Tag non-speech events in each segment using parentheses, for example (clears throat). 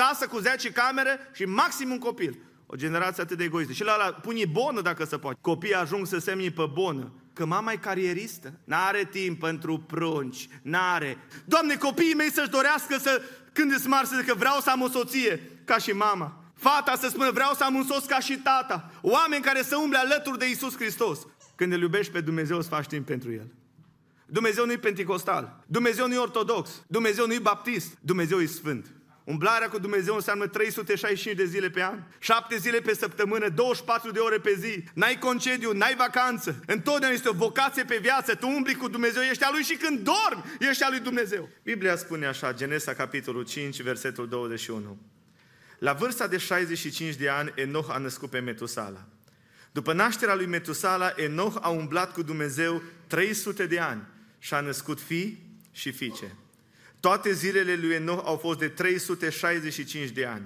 casă cu 10 camere și maxim un copil. O generație atât de egoistă. Și la ala pune bonă dacă se poate. Copiii ajung să semni pe bonă. Că mama e carieristă, n-are timp pentru prunci, n-are. Doamne, copiii mei să-și dorească să, când îți mari, să zică vreau să am o soție, ca și mama. Fata să spună vreau să am un soț ca și tata. Oameni care să umble alături de Isus Hristos. Când îl iubești pe Dumnezeu, îți faci timp pentru El. Dumnezeu nu-i penticostal, Dumnezeu nu-i ortodox, Dumnezeu nu-i baptist, Dumnezeu e sfânt. Umblarea cu Dumnezeu înseamnă 365 de zile pe an, 7 zile pe săptămână, 24 de ore pe zi. N-ai concediu, n-ai vacanță. Întotdeauna este o vocație pe viață. Tu umbli cu Dumnezeu, ești a Lui și când dormi, ești a Lui Dumnezeu. Biblia spune așa, Genesa capitolul 5, versetul 21. La vârsta de 65 de ani, Enoch a născut pe Metusala. După nașterea lui Metusala, Enoch a umblat cu Dumnezeu 300 de ani și a născut fii și fiice. Toate zilele lui Enoch au fost de 365 de ani.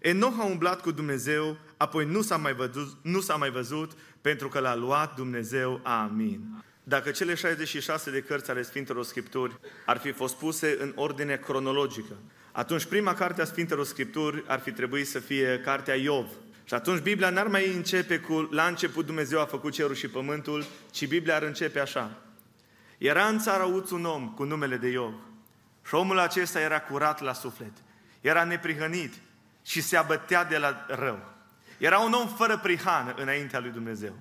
Enoch a umblat cu Dumnezeu, apoi nu s-a mai văzut, nu s-a mai văzut pentru că l-a luat Dumnezeu. Amin. Dacă cele 66 de cărți ale Sfintelor Scripturi ar fi fost puse în ordine cronologică, atunci prima carte a Sfintelor Scripturi ar fi trebuit să fie cartea Iov. Și atunci Biblia n-ar mai începe cu la început Dumnezeu a făcut cerul și pământul, ci Biblia ar începe așa. Era în țara Uț un om cu numele de Iov. Și omul acesta era curat la suflet. Era neprihănit și se abătea de la rău. Era un om fără prihană înaintea lui Dumnezeu.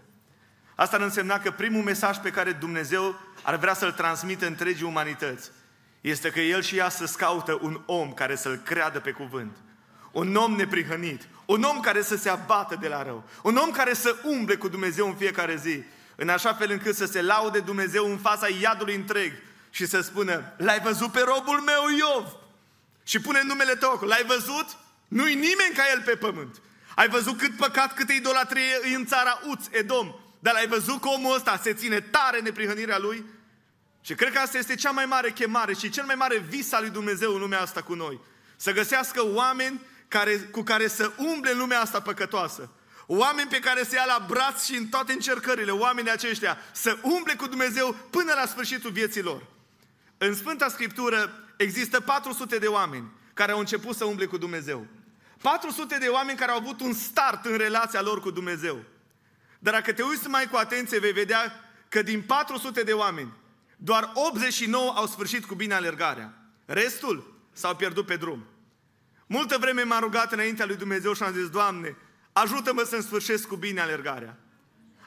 Asta ar însemna că primul mesaj pe care Dumnezeu ar vrea să-l transmită întregii umanități este că El și ea să scaută un om care să-L creadă pe cuvânt. Un om neprihănit, un om care să se abată de la rău, un om care să umble cu Dumnezeu în fiecare zi, în așa fel încât să se laude Dumnezeu în fața iadului întreg și să spună, l-ai văzut pe robul meu Iov? Și pune numele tău acolo, l-ai văzut? Nu-i nimeni ca el pe pământ. Ai văzut cât păcat, câtă idolatrie în țara Uț, Edom, dar l-ai văzut că omul ăsta se ține tare neprihănirea lui? Și cred că asta este cea mai mare chemare și cel mai mare vis al lui Dumnezeu în lumea asta cu noi. Să găsească oameni care, cu care să umble în lumea asta păcătoasă. Oameni pe care să ia la braț și în toate încercările, oamenii aceștia, să umble cu Dumnezeu până la sfârșitul vieții lor. În Sfânta Scriptură există 400 de oameni care au început să umble cu Dumnezeu. 400 de oameni care au avut un start în relația lor cu Dumnezeu. Dar dacă te uiți mai cu atenție, vei vedea că din 400 de oameni, doar 89 au sfârșit cu bine alergarea. Restul s-au pierdut pe drum. Multă vreme m-am rugat înaintea lui Dumnezeu și am zis, Doamne, ajută-mă să-mi sfârșesc cu bine alergarea.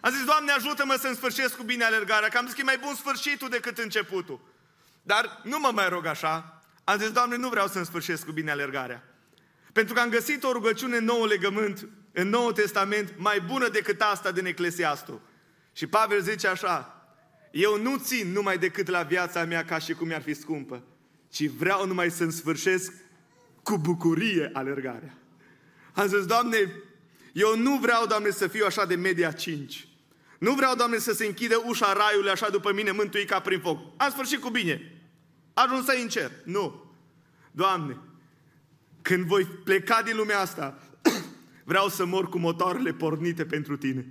Am zis, Doamne, ajută-mă să-mi sfârșesc cu bine alergarea, că am zis că e mai bun sfârșitul decât începutul. Dar nu mă mai rog așa. Am zis, Doamne, nu vreau să-mi sfârșesc cu bine alergarea. Pentru că am găsit o rugăciune în Nou Legământ, în Noul Testament, mai bună decât asta din Eclesiastul. Și Pavel zice așa, eu nu țin numai decât la viața mea ca și cum mi-ar fi scumpă, ci vreau numai să-mi sfârșesc cu bucurie alergarea. Am zis, Doamne, eu nu vreau, Doamne, să fiu așa de media 5. Nu vreau, Doamne, să se închide ușa raiului așa după mine, mântui ca prin foc. Am sfârșit cu bine. Ajung să în cer. Nu. Doamne, când voi pleca din lumea asta, (clears throat) vreau să mor cu motoarele pornite pentru Tine.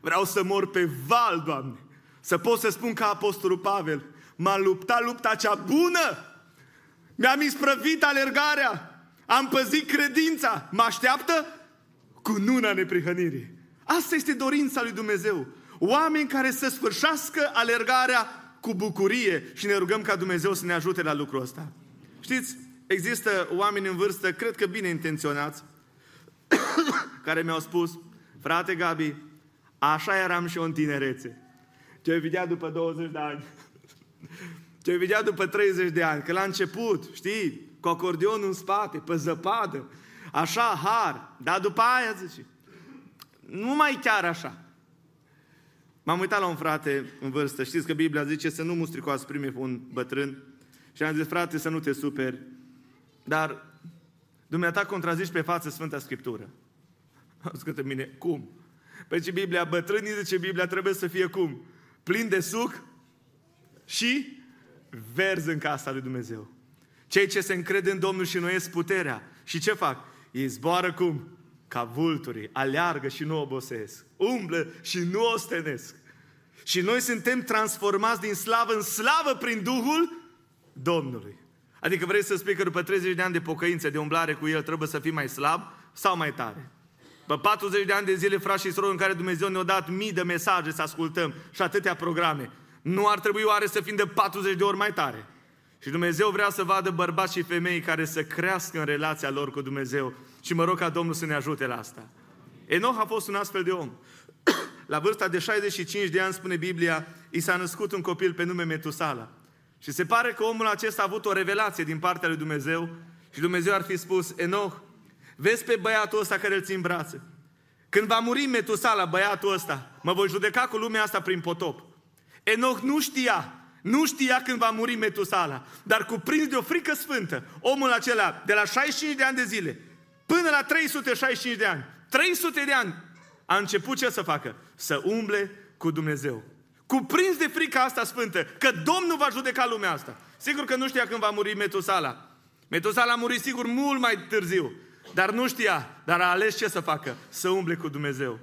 Vreau să mor pe val, Doamne. Să pot să spun ca Apostolul Pavel, m-a luptat lupta cea bună, mi-am isprăvit alergarea, am păzit credința, mă așteaptă cu nuna neprihănirii. Asta este dorința lui Dumnezeu. Oameni care să sfârșească alergarea cu bucurie și ne rugăm ca Dumnezeu să ne ajute la lucrul ăsta. Știți, există oameni în vârstă, cred că bine intenționați, (coughs) care mi-au spus, frate Gabi, așa eram și eu în tinerețe. Ce vedea după 20 de ani, (laughs) ce vedea după 30 de ani, că la început, știi, cu acordeonul în spate, pe zăpadă, așa, har, dar după aia, zice, nu mai chiar așa. M-am uitat la un frate în vârstă, știți că Biblia zice să nu mustri cu asprime pe un bătrân și am zis, frate, să nu te superi, dar dumneata contrazici pe față Sfânta Scriptură. Am zis către mine, cum? Păi ce Biblia, bătrânii zice Biblia trebuie să fie cum? Plin de suc și verzi în casa lui Dumnezeu. Cei ce se încred în Domnul și noiesc puterea. Și ce fac? Ei zboară cum? Ca vulturii, aleargă și nu obosesc, umblă și nu ostenesc. Și noi suntem transformați din slavă în slavă prin Duhul Domnului. Adică vrei să spui că după 30 de ani de pocăință, de umblare cu El, trebuie să fii mai slab sau mai tare? Pe 40 de ani de zile, frați și surori, în care Dumnezeu ne-a dat mii de mesaje să ascultăm și atâtea programe, nu ar trebui oare să fim de 40 de ori mai tare? Și Dumnezeu vrea să vadă bărbați și femei care să crească în relația lor cu Dumnezeu. Și mă rog ca Domnul să ne ajute la asta. Enoch a fost un astfel de om. (coughs) La vârsta de 65 de ani, spune Biblia, i s-a născut un copil pe nume Metusala. Și se pare că omul acesta a avut o revelație din partea lui Dumnezeu și Dumnezeu ar fi spus, Enoch, vezi pe băiatul ăsta care îl țin brațe. Când va muri Metusala, băiatul ăsta, mă voi judeca cu lumea asta prin potop. Enoch nu știa, nu știa când va muri Metusala, dar cuprins de o frică sfântă, omul acela, de la 65 de ani de zile, până la 365 de ani, 300 de ani, a început ce să facă? Să umble cu Dumnezeu. Cuprins de frica asta sfântă, că Domnul va judeca lumea asta. Sigur că nu știa când va muri Metusala. Metusala a murit sigur mult mai târziu, dar nu știa, dar a ales ce să facă? Să umble cu Dumnezeu.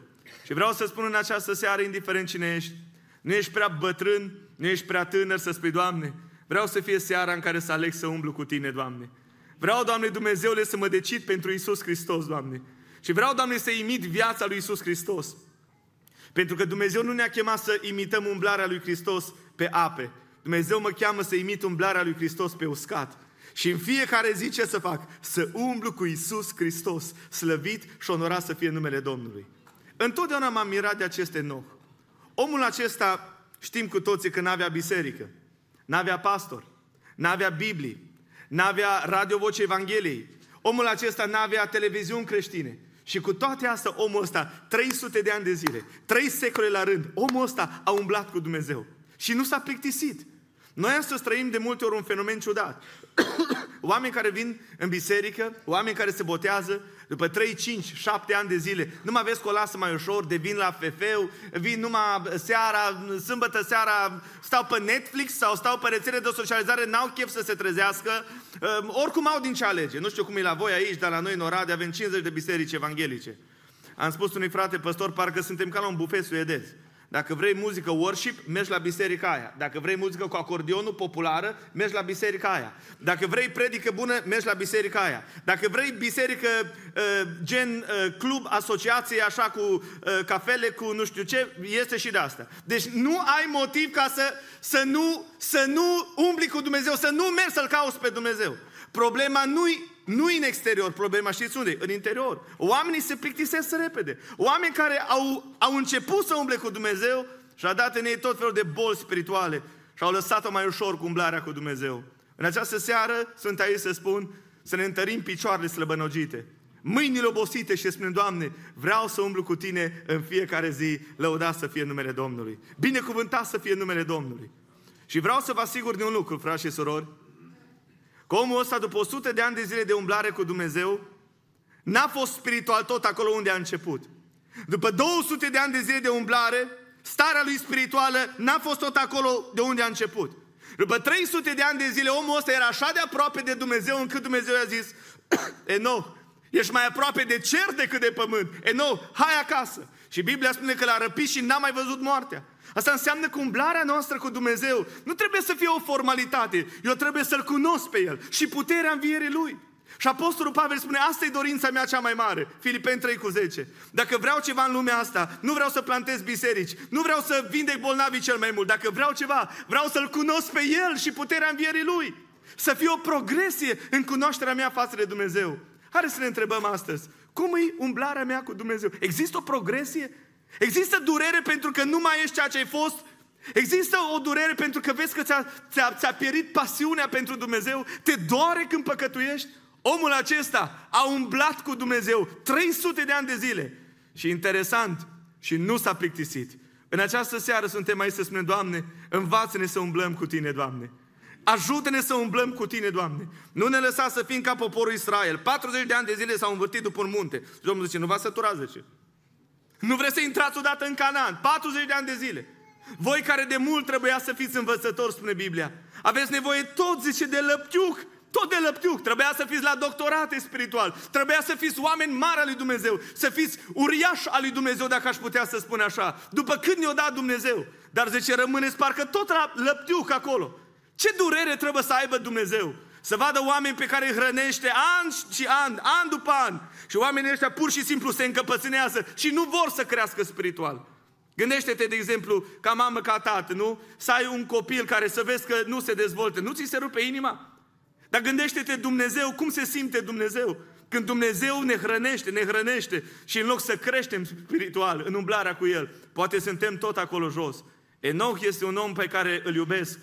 Și vreau să spun în această seară, indiferent cine ești, nu ești prea bătrân, nu ești prea tânăr să spui, Doamne, vreau să fie seara în care să aleg să umblu cu Tine, Doamne. Vreau, Doamne Dumnezeule, să mă decid pentru Isus Hristos, Doamne. Și vreau, Doamne, să imit viața lui Isus Hristos. Pentru că Dumnezeu nu ne-a chemat să imităm umblarea lui Hristos pe ape. Dumnezeu mă cheamă să imit umblarea lui Hristos pe uscat. Și în fiecare zi ce să fac? Să umblu cu Isus Hristos, slăvit și onorat să fie numele Domnului. Întotdeauna m-am mirat de acest Enoch. Omul acesta, știm cu toții că n-avea biserică, n-avea pastor, n-avea Biblie, n-avea radio voce Evangheliei. Omul acesta n-avea televiziuni creștine. Și cu toate astea, omul ăsta, 300 de ani de zile, 3 secole la rând, omul ăsta a umblat cu Dumnezeu. Și nu s-a plictisit. Noi astăzi trăim de multe ori un fenomen ciudat. (coughs) oameni care vin în biserică, oameni care se botează, după 3, 5, 7 ani de zile, nu mai vezi că o lasă mai ușor, devin la FF, vin numai seara, sâmbătă seara, stau pe Netflix sau stau pe rețele de socializare, n-au chef să se trezească, um, oricum au din ce alege. Nu știu cum e la voi aici, dar la noi în Oradea avem 50 de biserici evanghelice. Am spus unui frate păstor, parcă suntem ca la un bufet suedez. Dacă vrei muzică worship, mergi la biserica aia. Dacă vrei muzică cu acordionul populară, mergi la biserica aia. Dacă vrei predică bună, mergi la biserica aia. Dacă vrei biserică uh, gen uh, club, asociație, așa cu uh, cafele, cu nu știu ce, este și de asta. Deci nu ai motiv ca să, să, nu, să nu umbli cu Dumnezeu, să nu mergi să-L cauți pe Dumnezeu. Problema nu-i nu în exterior, problema știți unde? În interior. Oamenii se plictisesc repede. Oameni care au, au început să umble cu Dumnezeu și au dat în ei tot felul de boli spirituale și au lăsat-o mai ușor cu umblarea cu Dumnezeu. În această seară sunt aici să spun să ne întărim picioarele slăbănogite. Mâinile obosite și spunem, Doamne, vreau să umblu cu Tine în fiecare zi, lăudat să fie numele Domnului. Binecuvântat să fie numele Domnului. Și vreau să vă asigur de un lucru, frați și surori, Că omul ăsta, după 100 de ani de zile de umblare cu Dumnezeu, n-a fost spiritual tot acolo unde a început. După 200 de ani de zile de umblare, starea lui spirituală n-a fost tot acolo de unde a început. După 300 de ani de zile, omul ăsta era așa de aproape de Dumnezeu încât Dumnezeu i-a zis, (clears throat) Enoch, ești mai aproape de cer decât de pământ. Enoch, hai acasă. Și Biblia spune că l-a răpit și n-a mai văzut moartea. Asta înseamnă că umblarea noastră cu Dumnezeu nu trebuie să fie o formalitate. Eu trebuie să-L cunosc pe El și puterea învierii Lui. Și Apostolul Pavel spune, asta e dorința mea cea mai mare. Filipeni 3 cu 10. Dacă vreau ceva în lumea asta, nu vreau să plantez biserici, nu vreau să vindec bolnavii cel mai mult. Dacă vreau ceva, vreau să-L cunosc pe El și puterea învierii Lui. Să fie o progresie în cunoașterea mea față de Dumnezeu. Haideți să ne întrebăm astăzi, cum e umblarea mea cu Dumnezeu? Există o progresie? Există durere pentru că nu mai ești ceea ce ai fost? Există o durere pentru că vezi că ți-a, ți-a, ți-a pierit pasiunea pentru Dumnezeu? Te doare când păcătuiești? Omul acesta a umblat cu Dumnezeu 300 de ani de zile. Și interesant, și nu s-a plictisit. În această seară suntem aici să spunem, Doamne, învață-ne să umblăm cu Tine, Doamne. Ajută-ne să umblăm cu Tine, Doamne. Nu ne lăsa să fim ca poporul Israel. 40 de ani de zile s-au învârtit după un munte. Și Domnul zice, nu va sătura, zice. Nu vreți să intrați odată în Canaan. 40 de ani de zile. Voi care de mult trebuia să fiți învățători, spune Biblia. Aveți nevoie tot, zice, de lăptiuc. Tot de lăptiuc. Trebuia să fiți la doctorate spiritual. Trebuia să fiți oameni mari al lui Dumnezeu. Să fiți uriași al lui Dumnezeu, dacă aș putea să spun așa. După când ne-o dat Dumnezeu. Dar zice, rămâneți parcă tot la lăptiuc acolo. Ce durere trebuie să aibă Dumnezeu? Să vadă oameni pe care îi hrănește an și an, an după an. Și oamenii ăștia pur și simplu se încăpățânează și nu vor să crească spiritual. Gândește-te, de exemplu, ca mamă, ca tată, nu? Să ai un copil care să vezi că nu se dezvoltă. Nu ți se rupe inima? Dar gândește-te Dumnezeu, cum se simte Dumnezeu? Când Dumnezeu ne hrănește, ne hrănește și în loc să creștem spiritual, în umblarea cu El, poate suntem tot acolo jos. Enoch este un om pe care îl iubesc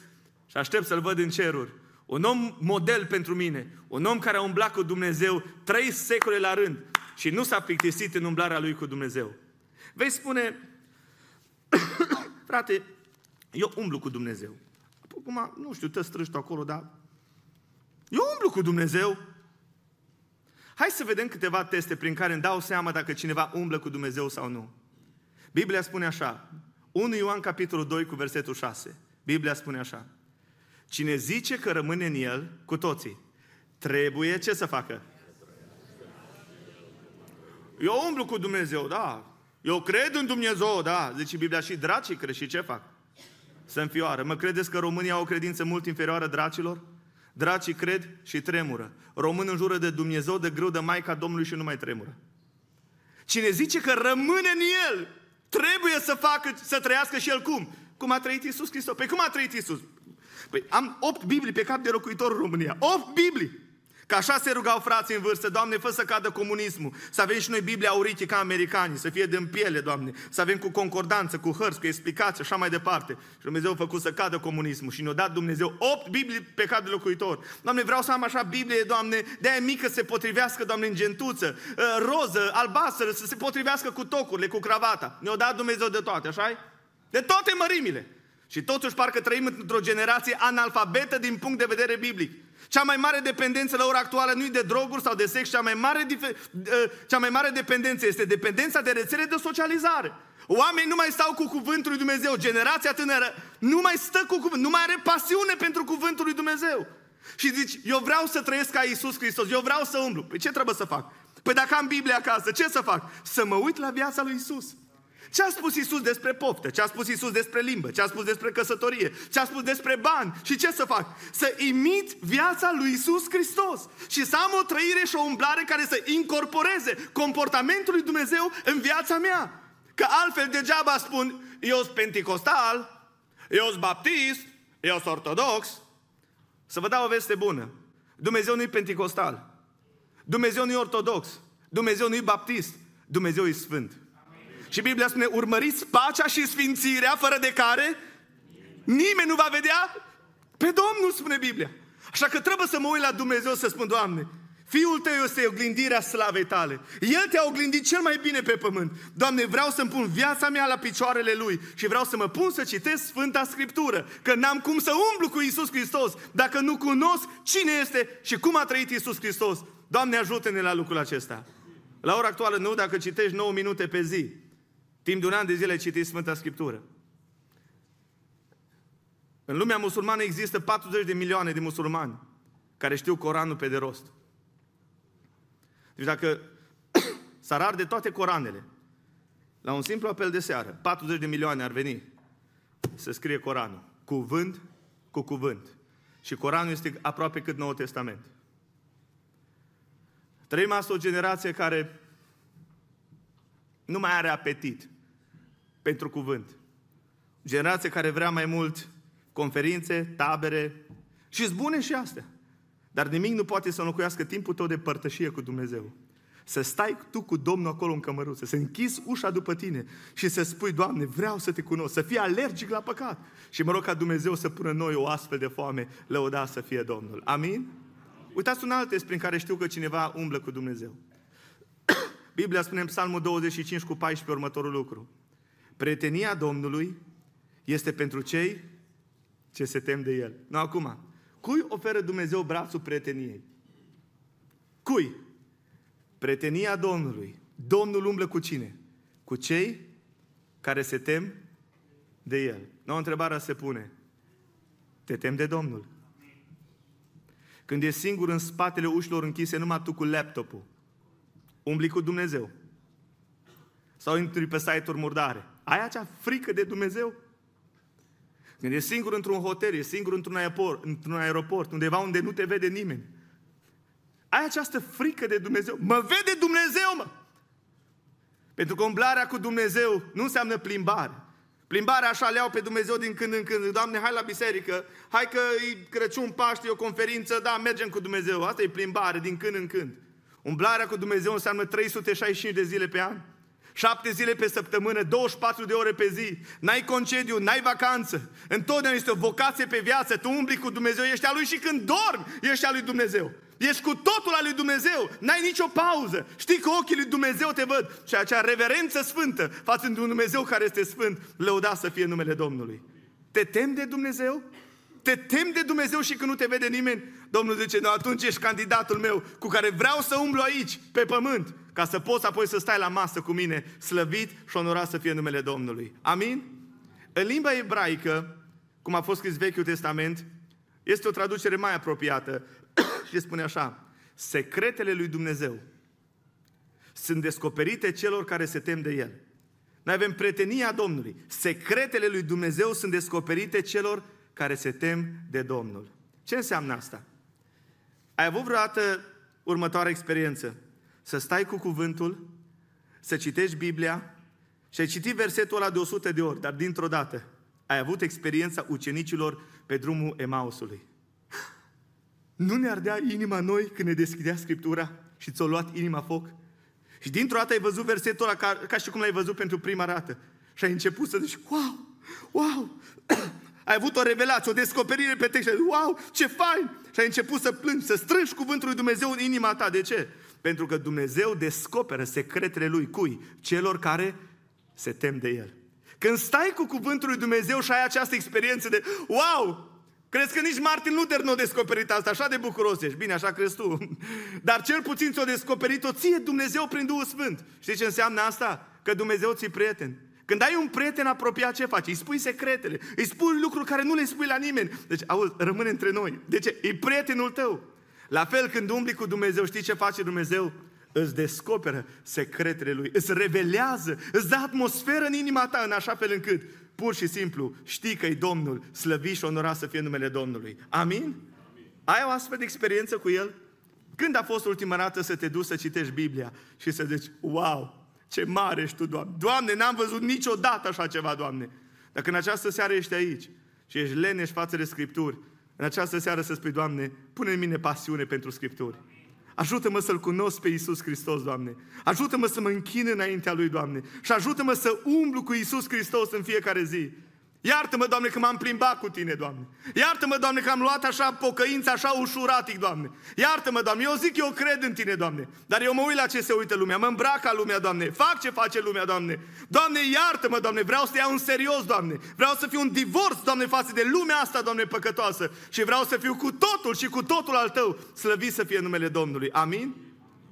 și aștept să-l văd în ceruri. Un om model pentru mine, un om care a umblat cu Dumnezeu trei secole la rând și nu s-a plictisit în umblarea lui cu Dumnezeu. Vei spune, (coughs) frate, eu umblu cu Dumnezeu. Acum, nu știu, te strâși acolo, dar eu umblu cu Dumnezeu. Hai să vedem câteva teste prin care îmi dau seama dacă cineva umblă cu Dumnezeu sau nu. Biblia spune așa, 1 Ioan capitolul 2 cu versetul 6. Biblia spune așa. Cine zice că rămâne în el, cu toții, trebuie ce să facă? Eu umblu cu Dumnezeu, da. Eu cred în Dumnezeu, da. Zice Biblia și dracii cred și ce fac? Să înfioară. Mă credeți că România au o credință mult inferioară dracilor? Dracii cred și tremură. Român în jură de Dumnezeu, de greu de Maica Domnului și nu mai tremură. Cine zice că rămâne în El, trebuie să facă, să trăiască și El cum? Cum a trăit Iisus Hristos. Păi cum a trăit Iisus? Păi am opt Biblii pe cap de locuitor în România. Opt Biblii! Ca așa se rugau frații în vârstă, Doamne, fă să cadă comunismul, să avem și noi Biblia auriche ca americanii, să fie din piele, Doamne, să avem cu concordanță, cu hărți, cu explicații, așa mai departe. Și Dumnezeu a făcut să cadă comunismul și ne-a dat Dumnezeu opt Biblii pe cap de locuitor. Doamne, vreau să am așa Biblie, Doamne, de aia mică să se potrivească, Doamne, în gentuță, uh, roză, albastră, să se potrivească cu tocurile, cu cravata. Ne-a dat Dumnezeu de toate, așa De toate mărimile. Și totuși parcă trăim într-o generație analfabetă din punct de vedere biblic. Cea mai mare dependență la ora actuală nu e de droguri sau de sex, cea mai mare, ă, cea mai mare dependență este dependența de rețele de socializare. Oamenii nu mai stau cu cuvântul lui Dumnezeu. Generația tânără nu mai stă cu cuvânt, nu mai are pasiune pentru cuvântul lui Dumnezeu. Și zici, eu vreau să trăiesc ca Iisus Hristos, eu vreau să umblu. Păi ce trebuie să fac? Păi dacă am Biblia acasă, ce să fac? Să mă uit la viața lui Iisus. Ce a spus Isus despre poftă? Ce a spus Isus despre limbă? Ce a spus despre căsătorie? Ce a spus despre bani? Și ce să fac? Să imit viața lui Isus Hristos și să am o trăire și o umblare care să incorporeze comportamentul lui Dumnezeu în viața mea. Că altfel degeaba spun, eu sunt penticostal, eu sunt baptist, eu sunt ortodox. Să vă dau o veste bună. Dumnezeu nu e penticostal. Dumnezeu nu e ortodox. Dumnezeu nu e baptist. Dumnezeu e sfânt. Și Biblia spune, urmăriți pacea și sfințirea fără de care nimeni nu va vedea pe Domnul, spune Biblia. Așa că trebuie să mă uit la Dumnezeu să spun, Doamne, Fiul tău este oglindirea slavei tale. El te-a oglindit cel mai bine pe pământ. Doamne, vreau să-mi pun viața mea la picioarele Lui și vreau să mă pun să citesc Sfânta Scriptură. Că n-am cum să umblu cu Isus Hristos dacă nu cunosc cine este și cum a trăit Isus Hristos. Doamne, ajută-ne la lucrul acesta. La ora actuală nu, dacă citești 9 minute pe zi, Timp de un an de zile citiți Sfânta Scriptură. În lumea musulmană există 40 de milioane de musulmani care știu Coranul pe de rost. Deci dacă (coughs) s-ar arde toate Coranele, la un simplu apel de seară, 40 de milioane ar veni să scrie Coranul, cuvânt cu cuvânt. Și Coranul este aproape cât Noul Testament. Trăim astăzi o generație care nu mai are apetit pentru cuvânt. Generație care vrea mai mult conferințe, tabere și bune și astea. Dar nimic nu poate să înlocuiască timpul tău de părtășie cu Dumnezeu. Să stai tu cu Domnul acolo în cămăruță, să închizi ușa după tine și să spui, Doamne, vreau să te cunosc, să fii alergic la păcat. Și mă rog ca Dumnezeu să pună în noi o astfel de foame, lăuda să fie Domnul. Amin? Uitați un alt test prin care știu că cineva umblă cu Dumnezeu. (coughs) Biblia spune în Psalmul 25 cu 14 următorul lucru. Prietenia Domnului este pentru cei ce se tem de El. Nu, acum, cui oferă Dumnezeu brațul prieteniei? Cui? Prietenia Domnului. Domnul umblă cu cine? Cu cei care se tem de El. Nu, întrebarea se pune. Te tem de Domnul? Când e singur în spatele ușilor închise, numai tu cu laptopul, umbli cu Dumnezeu. Sau intri pe site-uri murdare. Ai acea frică de Dumnezeu? când e singur într-un hotel, e singur într-un aeroport, într-un aeroport, undeva unde nu te vede nimeni, ai această frică de Dumnezeu. Mă vede Dumnezeu, mă! Pentru că umblarea cu Dumnezeu nu înseamnă plimbare. Plimbarea așa le pe Dumnezeu din când în când. Doamne, hai la biserică, hai că e Crăciun, Paște, e o conferință, da, mergem cu Dumnezeu. Asta e plimbare din când în când. Umblarea cu Dumnezeu înseamnă 365 de zile pe an. 7 zile pe săptămână, 24 de ore pe zi. N-ai concediu, n-ai vacanță. Întotdeauna este o vocație pe viață. Tu umbli cu Dumnezeu, ești a Lui și când dormi, ești a Lui Dumnezeu. Ești cu totul al lui Dumnezeu. N-ai nicio pauză. Știi că ochii lui Dumnezeu te văd. Și acea reverență sfântă față de un Dumnezeu care este sfânt, lăuda să fie numele Domnului. Te tem de Dumnezeu? Te tem de Dumnezeu și când nu te vede nimeni? Domnul zice, nu, atunci ești candidatul meu cu care vreau să umblu aici, pe pământ, ca să poți apoi să stai la masă cu mine, slăvit și onorat să fie numele Domnului. Amin? În limba ebraică, cum a fost scris Vechiul Testament, este o traducere mai apropiată (coughs) și spune așa, secretele lui Dumnezeu sunt descoperite celor care se tem de El. Noi avem prietenia Domnului. Secretele lui Dumnezeu sunt descoperite celor care se tem de Domnul. Ce înseamnă asta? Ai avut vreodată următoarea experiență? Să stai cu cuvântul, să citești Biblia și ai citit versetul ăla de 100 de ori, dar dintr-o dată ai avut experiența ucenicilor pe drumul Emausului. Nu ne ardea inima noi când ne deschidea Scriptura și ți-a luat inima foc? Și dintr-o dată ai văzut versetul ăla ca, ca și cum l-ai văzut pentru prima dată. Și ai început să zici, wow, wow, ai avut o revelație, o descoperire pe text. Wow, ce fain! Și ai început să plângi, să strângi cuvântul lui Dumnezeu în inima ta. De ce? Pentru că Dumnezeu descoperă secretele Lui. Cui? Celor care se tem de El. Când stai cu cuvântul lui Dumnezeu și ai această experiență de wow, Crezi că nici Martin Luther nu a descoperit asta, așa de bucuros ești. Bine, așa crezi tu. (laughs) Dar cel puțin ți-a descoperit-o ție Dumnezeu prin Duhul Sfânt. Știi ce înseamnă asta? Că Dumnezeu ți prieten. Când ai un prieten apropiat, ce faci? Îi spui secretele, îi spui lucruri care nu le spui la nimeni. Deci, auzi, rămâne între noi. De ce? E prietenul tău. La fel, când umbli cu Dumnezeu, știi ce face Dumnezeu? Îți descoperă secretele Lui, îți revelează, îți dă atmosferă în inima ta în așa fel încât pur și simplu știi că e Domnul, slăvi și onorat să fie numele Domnului. Amin? Amin? Ai o astfel de experiență cu El? Când a fost ultima dată să te duci să citești Biblia și să zici, wow, ce mare ești Tu, Doamne! Doamne, n-am văzut niciodată așa ceva, Doamne! Dacă în această seară ești aici și ești leneș față de Scripturi, în această seară să spui, Doamne, pune în mine pasiune pentru Scripturi. Ajută-mă să-L cunosc pe Iisus Hristos, Doamne. Ajută-mă să mă închin înaintea Lui, Doamne. Și ajută-mă să umblu cu Iisus Hristos în fiecare zi. Iartă-mă, Doamne, că m-am plimbat cu Tine, Doamne. Iartă-mă, Doamne, că am luat așa pocăința, așa ușuratic, Doamne. Iartă-mă, Doamne, eu zic, eu cred în Tine, Doamne. Dar eu mă uit la ce se uită lumea, mă îmbrac ca lumea, Doamne. Fac ce face lumea, Doamne. Doamne, iartă-mă, Doamne, vreau să iau în serios, Doamne. Vreau să fiu un divorț, Doamne, față de lumea asta, Doamne, păcătoasă. Și vreau să fiu cu totul și cu totul al Tău. Slăvit să fie numele Domnului. Amin?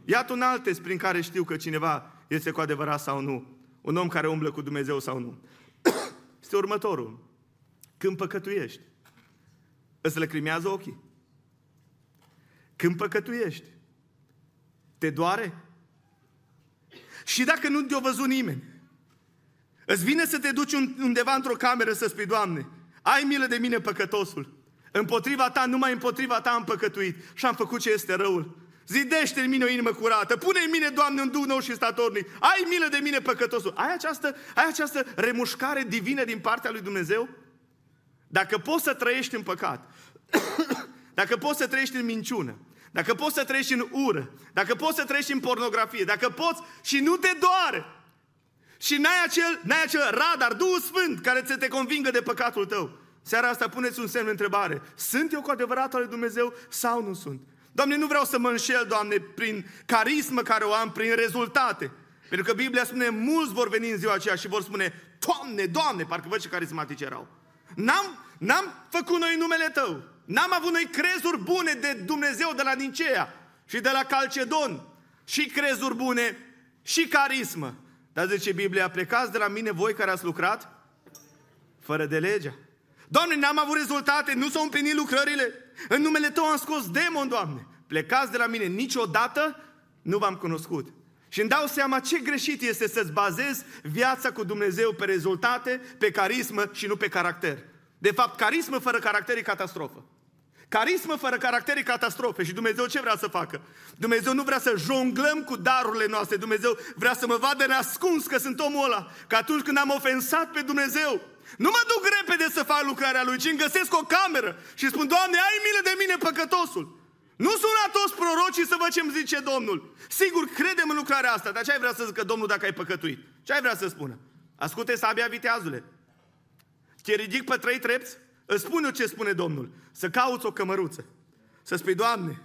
Iată un alt test prin care știu că cineva este cu adevărat sau nu. Un om care umblă cu Dumnezeu sau nu. Este următorul. Când păcătuiești, îți lăcrimează ochii. Când păcătuiești, te doare? Și dacă nu te-a văzut nimeni, îți vine să te duci undeva într-o cameră să spui, Doamne, ai milă de mine păcătosul. Împotriva ta, numai împotriva ta am păcătuit și am făcut ce este răul. Zidește în mine o inimă curată, pune în mine, Doamne, un duh nou și statornic. Ai milă de mine păcătosul. Ai această, ai această remușcare divină din partea lui Dumnezeu? Dacă poți să trăiești în păcat, (coughs) dacă poți să trăiești în minciună, dacă poți să trăiești în ură, dacă poți să trăiești în pornografie, dacă poți și nu te doare, și n-ai acel, n-ai acel radar, Duhul Sfânt, care să te convingă de păcatul tău. Seara asta puneți un semn de întrebare. Sunt eu cu adevărat al lui Dumnezeu sau nu sunt? Doamne, nu vreau să mă înșel, Doamne, prin carismă care o am, prin rezultate. Pentru că Biblia spune, mulți vor veni în ziua aceea și vor spune, Doamne, Doamne, parcă văd ce carismatici erau. N-am, n-am făcut noi numele Tău. N-am avut noi crezuri bune de Dumnezeu de la Nicea și de la Calcedon. Și crezuri bune și carismă. Dar zice Biblia, plecați de la mine voi care ați lucrat fără de legea. Doamne, n-am avut rezultate, nu s-au împlinit lucrările. În numele Tău am scos demon, Doamne. Plecați de la mine, niciodată nu v-am cunoscut. Și îmi dau seama ce greșit este să-ți bazezi viața cu Dumnezeu pe rezultate, pe carismă și nu pe caracter. De fapt, carismă fără caracter e catastrofă. Carismă fără caracter e catastrofe. Și Dumnezeu ce vrea să facă? Dumnezeu nu vrea să jonglăm cu darurile noastre. Dumnezeu vrea să mă vadă neascuns că sunt omul ăla. Că atunci când am ofensat pe Dumnezeu, nu mă duc repede să fac lucrarea Lui, ci îmi găsesc o cameră și spun, Doamne, ai milă de mine păcătosul. Nu suna toți prorocii să văd ce îmi zice Domnul. Sigur, credem în lucrarea asta, dar ce ai vrea să zică Domnul dacă ai păcătuit? Ce ai vrea să spună? Ascute sabia viteazule. Te ridic pe trei trepți? Îți spun eu ce spune Domnul. Să cauți o cămăruță. Să spui, Doamne,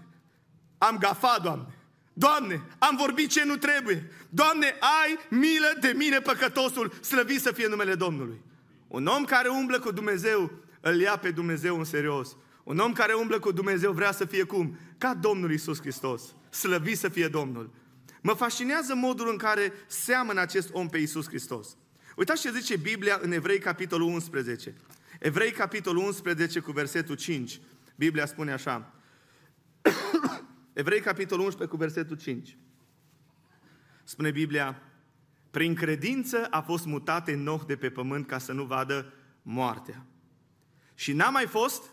am gafat, Doamne. Doamne, am vorbit ce nu trebuie. Doamne, ai milă de mine păcătosul. Slăvit să fie numele Domnului. Un om care umblă cu Dumnezeu, îl ia pe Dumnezeu în serios. Un om care umblă cu Dumnezeu vrea să fie cum? Ca Domnul Isus Hristos. Slăvit să fie Domnul. Mă fascinează modul în care seamănă acest om pe Isus Hristos. Uitați ce zice Biblia în Evrei, capitolul 11. Evrei, capitolul 11, cu versetul 5. Biblia spune așa. (coughs) Evrei, capitolul 11, cu versetul 5. Spune Biblia, prin credință a fost mutat Enoch de pe pământ ca să nu vadă moartea. Și n-a mai fost,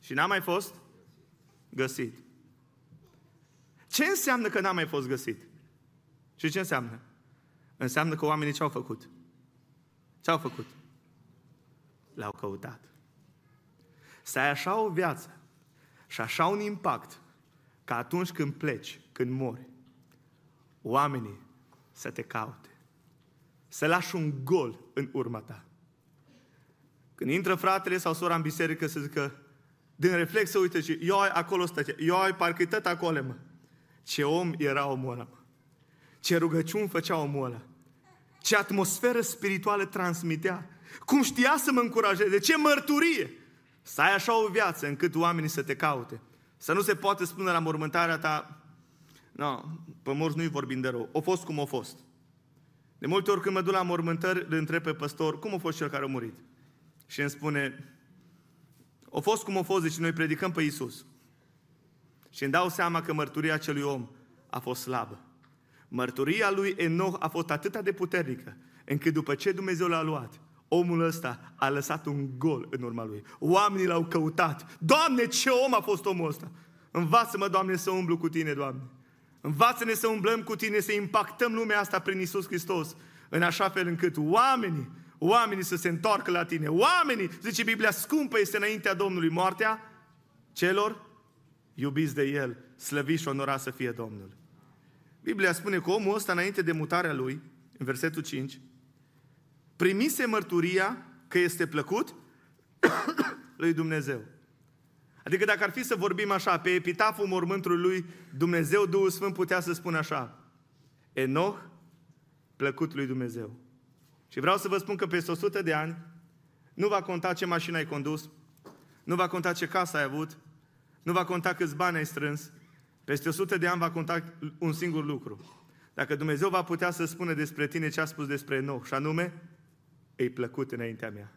și n-a mai fost găsit. Ce înseamnă că n-a mai fost găsit? Și ce înseamnă? Înseamnă că oamenii ce au făcut? Ce au făcut? L-au căutat. Să ai așa o viață și așa un impact ca atunci când pleci, când mori, oamenii să te caute. Să lași un gol în urma ta. Când intră fratele sau sora în biserică să zică, din reflex să uite și eu acolo stătea, eu parcă tot acolo, mă. Ce om era omul ăla, mă. Ce rugăciuni făcea omul ăla. Ce atmosferă spirituală transmitea. Cum știa să mă încurajeze, ce mărturie. Să ai așa o viață încât oamenii să te caute. Să nu se poate spune la mormântarea ta, no, pe morți nu-i vorbim de rău, o fost cum a fost. De multe ori când mă duc la mormântări, îl întreb pe păstor, cum a fost cel care a murit? Și îmi spune, o fost cum a fost, deci noi predicăm pe Iisus. Și îmi dau seama că mărturia acelui om a fost slabă. Mărturia lui Enoch a fost atât de puternică, încât după ce Dumnezeu l-a luat, omul ăsta a lăsat un gol în urma lui. Oamenii l-au căutat. Doamne, ce om a fost omul ăsta! Învață-mă, Doamne, să umblu cu Tine, Doamne. Învață-ne să umblăm cu Tine, să impactăm lumea asta prin Isus Hristos, în așa fel încât oamenii, oamenii să se întoarcă la Tine. Oamenii, zice Biblia, scumpă este înaintea Domnului moartea celor iubiți de El, slăviți și onorat să fie Domnul. Biblia spune că omul ăsta, înainte de mutarea lui, în versetul 5, primise mărturia că este plăcut (coughs) lui Dumnezeu. Adică dacă ar fi să vorbim așa, pe epitaful mormântului lui, Dumnezeu, Duhul Sfânt putea să spună așa, Enoch, plăcut lui Dumnezeu. Și vreau să vă spun că peste 100 de ani nu va conta ce mașină ai condus, nu va conta ce casă ai avut, nu va conta câți bani ai strâns, peste 100 de ani va conta un singur lucru. Dacă Dumnezeu va putea să spună despre tine ce a spus despre Enoch, și anume, e plăcut înaintea mea.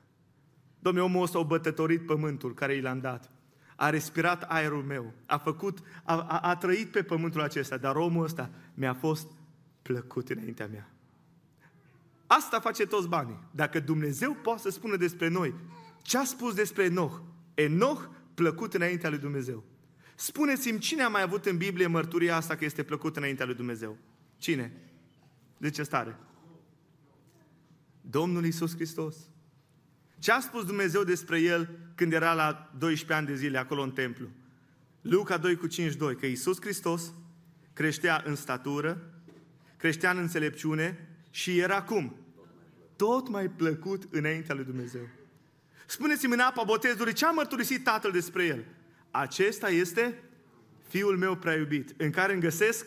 Domnule, omul ăsta a bătătorit pământul care i l-am dat. A respirat aerul meu. A făcut, a, a, a trăit pe pământul acesta, dar omul ăsta mi-a fost plăcut înaintea mea. Asta face toți banii. Dacă Dumnezeu poate să spună despre noi ce a spus despre Enoch, Enoch plăcut înaintea lui Dumnezeu. Spuneți-mi cine a mai avut în Biblie mărturia asta că este plăcut înaintea lui Dumnezeu? Cine? De ce stare? Domnul Isus Hristos. Ce a spus Dumnezeu despre el când era la 12 ani de zile acolo în templu? Luca 2 cu 5, 2, că Isus Hristos creștea în statură, creștea în înțelepciune și era cum? Tot mai plăcut înaintea lui Dumnezeu. Spuneți-mi în apa botezului ce a mărturisit Tatăl despre el. Acesta este Fiul meu prea iubit, în care îmi găsesc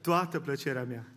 toată plăcerea mea.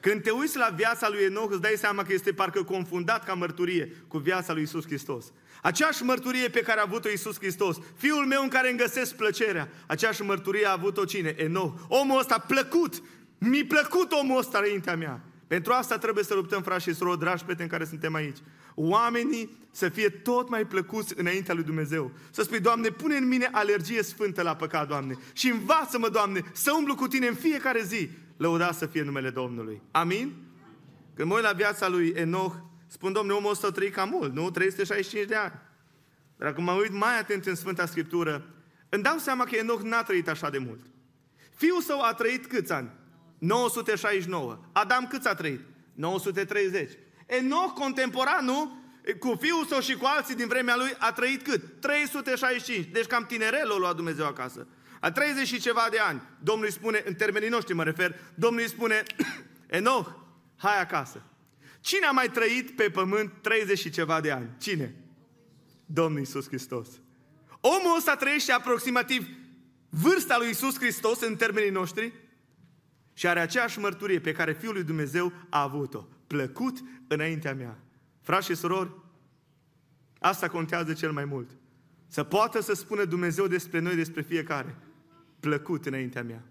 Când te uiți la viața lui Enoch, îți dai seama că este parcă confundat ca mărturie cu viața lui Isus Hristos. Aceeași mărturie pe care a avut-o Isus Hristos, fiul meu în care îmi găsesc plăcerea, aceeași mărturie a avut-o cine? Enoch. Omul ăsta plăcut, mi-a plăcut omul ăsta înaintea mea. Pentru asta trebuie să luptăm, frați și surori, dragi prieteni care suntem aici. Oamenii să fie tot mai plăcuți înaintea lui Dumnezeu. Să spui, Doamne, pune în mine alergie sfântă la păcat, Doamne. Și învață-mă, Doamne, să umblu cu Tine în fiecare zi. Lăuda să fie numele Domnului. Amin? Când mă uit la viața lui Enoch, Spun, domnule, omul ăsta trăi cam mult, nu? 365 de ani. Dar dacă mă uit mai atent în Sfânta Scriptură, îmi dau seama că Enoch n-a trăit așa de mult. Fiul său a trăit câți ani? 969. Adam câți a trăit? 930. Enoch, contemporanul, cu fiul său și cu alții din vremea lui, a trăit cât? 365. Deci cam tinerel o lua Dumnezeu acasă. A 30 și ceva de ani. Domnul îi spune, în termenii noștri mă refer, Domnul îi spune, (coughs) Enoch, hai acasă. Cine a mai trăit pe pământ 30 și ceva de ani? Cine? Domnul Iisus Hristos. Omul ăsta trăiește aproximativ vârsta lui Iisus Hristos în termenii noștri și are aceeași mărturie pe care Fiul lui Dumnezeu a avut-o. Plăcut înaintea mea. Frați și surori, asta contează cel mai mult. Să poată să spună Dumnezeu despre noi, despre fiecare. Plăcut înaintea mea.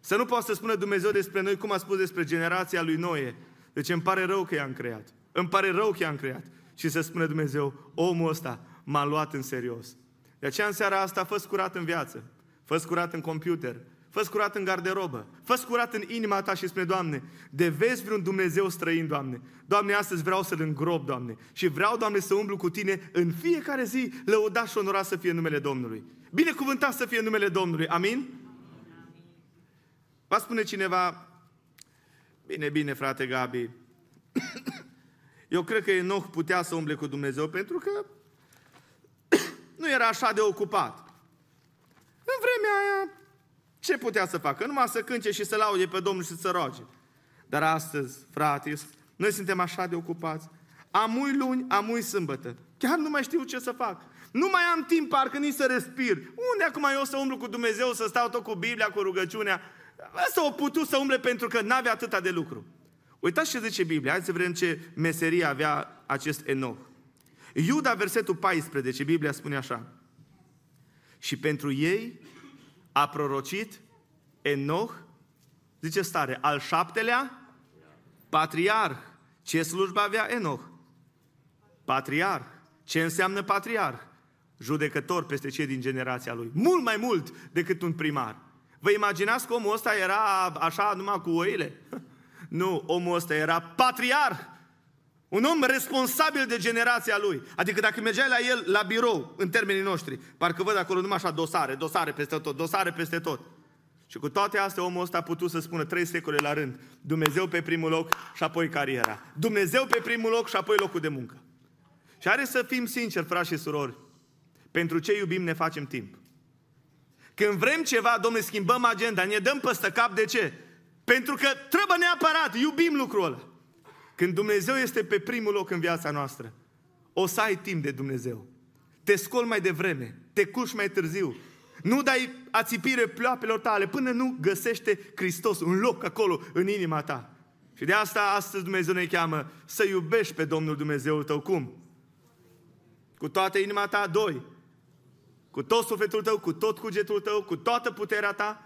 Să nu poată să spună Dumnezeu despre noi cum a spus despre generația lui Noe. Deci îmi pare rău că i-am creat. Îmi pare rău că i-am creat. Și să spună Dumnezeu, omul ăsta m-a luat în serios. De aceea în seara asta fă curat în viață, fă curat în computer, fă curat în garderobă, fă curat în inima ta și spune, Doamne, de vezi vreun Dumnezeu străin, Doamne. Doamne, astăzi vreau să-L îngrop, Doamne. Și vreau, Doamne, să umblu cu Tine în fiecare zi, lăudat și onorat să fie numele Domnului. Binecuvântat să fie numele Domnului. Amin? Va spune cineva, bine, bine, frate Gabi, (coughs) eu cred că Enoch putea să umble cu Dumnezeu pentru că (coughs) nu era așa de ocupat. În vremea aia, ce putea să facă? Numai să cânce și să laude pe Domnul și să roage. Dar astăzi, frate, noi suntem așa de ocupați. Amui luni, amui sâmbătă. Chiar nu mai știu ce să fac. Nu mai am timp parcă nici să respir. Unde acum eu să umblu cu Dumnezeu, să stau tot cu Biblia, cu rugăciunea? Asta o putut să umble pentru că n-avea atâta de lucru. Uitați ce zice Biblia. Hai să vedem ce meserie avea acest Enoch. Iuda, versetul 14, Biblia spune așa. Și pentru ei a prorocit Enoch, zice stare, al șaptelea patriarh. Ce slujbă avea Enoch? Patriarh. Ce înseamnă patriarh? Judecător peste cei din generația lui. Mult mai mult decât un primar. Vă imaginați că omul ăsta era așa numai cu oile? (laughs) Nu, omul ăsta era patriarh. Un om responsabil de generația lui. Adică dacă mergeai la el la birou, în termenii noștri, parcă văd acolo numai așa dosare, dosare peste tot, dosare peste tot. Și cu toate astea omul ăsta a putut să spună trei secole la rând, Dumnezeu pe primul loc și apoi cariera. Dumnezeu pe primul loc și apoi locul de muncă. Și are să fim sinceri, frați și surori, pentru ce iubim ne facem timp. Când vrem ceva, domnule, schimbăm agenda, ne dăm păstă cap, de ce? Pentru că trebuie neapărat, iubim lucrul ăla. Când Dumnezeu este pe primul loc în viața noastră, o să ai timp de Dumnezeu. Te scol mai devreme, te cuși mai târziu. Nu dai ațipire ploapelor tale până nu găsește Hristos un loc acolo în inima ta. Și de asta astăzi Dumnezeu ne cheamă să iubești pe Domnul Dumnezeul tău. Cum? Cu toată inima ta, doi. Cu tot sufletul tău, cu tot cugetul tău, cu toată puterea ta.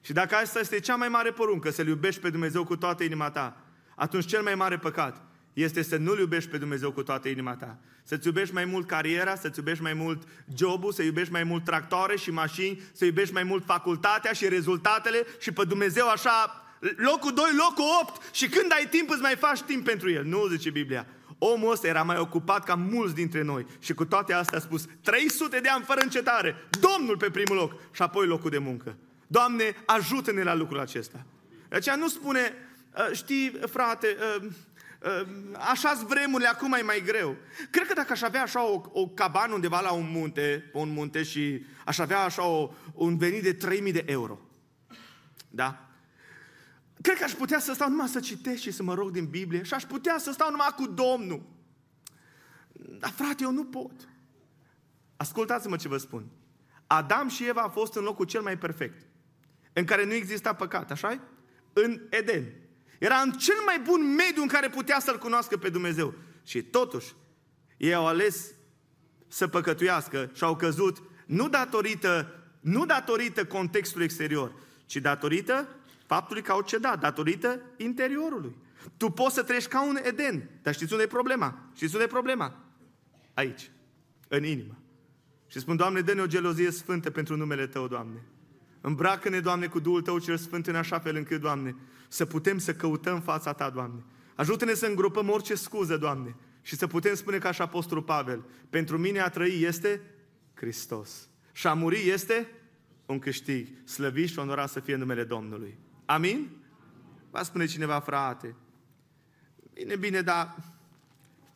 Și dacă asta este cea mai mare poruncă, să-L iubești pe Dumnezeu cu toată inima ta, atunci cel mai mare păcat este să nu-L iubești pe Dumnezeu cu toată inima ta. Să-ți iubești mai mult cariera, să-ți iubești mai mult jobul, să iubești mai mult tractoare și mașini, să iubești mai mult facultatea și rezultatele și pe Dumnezeu așa, locul 2, locul 8 și când ai timp îți mai faci timp pentru El. Nu, zice Biblia. Omul ăsta era mai ocupat ca mulți dintre noi și cu toate astea a spus 300 de ani fără încetare, Domnul pe primul loc și apoi locul de muncă. Doamne, ajută-ne la lucrul acesta. De aceea nu spune, Uh, știi, frate, uh, uh, așa vremurile, acum e mai greu. Cred că dacă aș avea așa o, o cabană undeva la un munte, pe un munte și aș avea așa o, un venit de 3000 de euro. Da? Cred că aș putea să stau numai să citesc și să mă rog din Biblie și aș putea să stau numai cu Domnul. Dar frate, eu nu pot. Ascultați-mă ce vă spun. Adam și Eva a fost în locul cel mai perfect, în care nu exista păcat, așa În Eden. Era în cel mai bun mediu în care putea să-L cunoască pe Dumnezeu. Și totuși, ei au ales să păcătuiască și au căzut nu datorită, nu datorită contextului exterior, ci datorită faptului că au cedat, datorită interiorului. Tu poți să treci ca un Eden, dar știți unde e problema? Știți unde e problema? Aici, în inimă. Și spun, Doamne, dă-ne o gelozie sfântă pentru numele Tău, Doamne. Îmbracă-ne, Doamne, cu Duhul Tău cel Sfânt în așa fel încât, Doamne, să putem să căutăm fața Ta, Doamne. Ajută-ne să îngropăm orice scuză, Doamne, și să putem spune ca și Apostolul Pavel, pentru mine a trăi este Hristos. Și a muri este un câștig. Slăvit și onorat să fie numele Domnului. Amin? Va spune cineva, frate, bine, bine, dar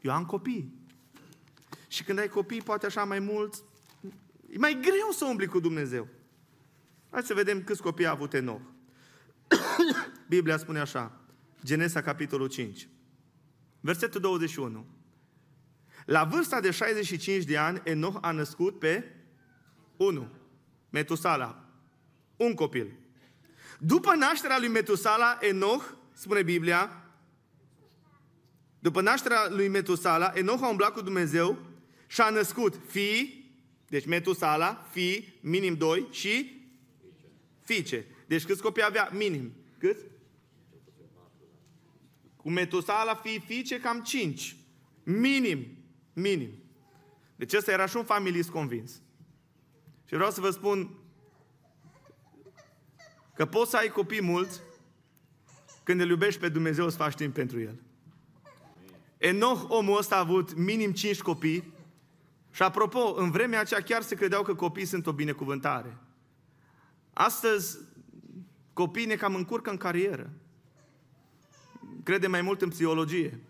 eu am copii. Și când ai copii, poate așa mai mulți, e mai greu să umbli cu Dumnezeu. Hai să vedem câți copii a avut Enoch. (coughs) Biblia spune așa, Genesa capitolul 5, versetul 21. La vârsta de 65 de ani, Enoch a născut pe 1. Metusala. Un copil. După nașterea lui Metusala, Enoch, spune Biblia, după nașterea lui Metusala, Enoch a umblat cu Dumnezeu și a născut fii, deci Metusala, fii, minim doi, și fiice. Deci câți copii avea? Minim. Cât? Cu Metusala, fii, fiice, cam cinci. Minim. Minim. Deci ăsta era și un familist convins. Și vreau să vă spun că poți să ai copii mulți când îl iubești pe Dumnezeu să faci timp pentru el. Enoch, omul ăsta, a avut minim 5 copii și apropo, în vremea aceea chiar se credeau că copiii sunt o binecuvântare. Astăzi, copiii ne cam încurcă în carieră. Crede mai mult în psihologie.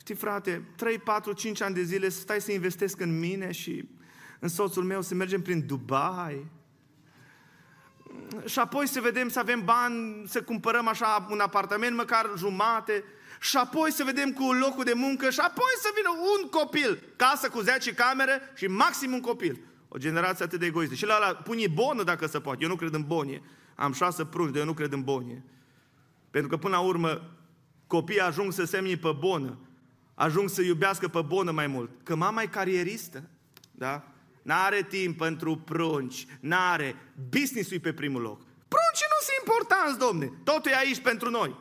Știi, frate, 3, 4, 5 ani de zile stai să investesc în mine și în soțul meu să mergem prin Dubai. Și apoi să vedem să avem bani, să cumpărăm așa un apartament, măcar jumate, și apoi să vedem cu locul de muncă și apoi să vină un copil, casă cu 10 camere și maxim un copil. O generație atât de egoistă. Și la ăla pune bonă dacă se poate. Eu nu cred în bonie. Am șase prunci, dar eu nu cred în bonie. Pentru că până la urmă copiii ajung să semni pe bonă. Ajung să iubească pe bonă mai mult. Că mama e carieristă. Da? N-are timp pentru prunci. N-are. Business-ul pe primul loc. Pruncii nu sunt importanți, domne. Totul e aici pentru noi.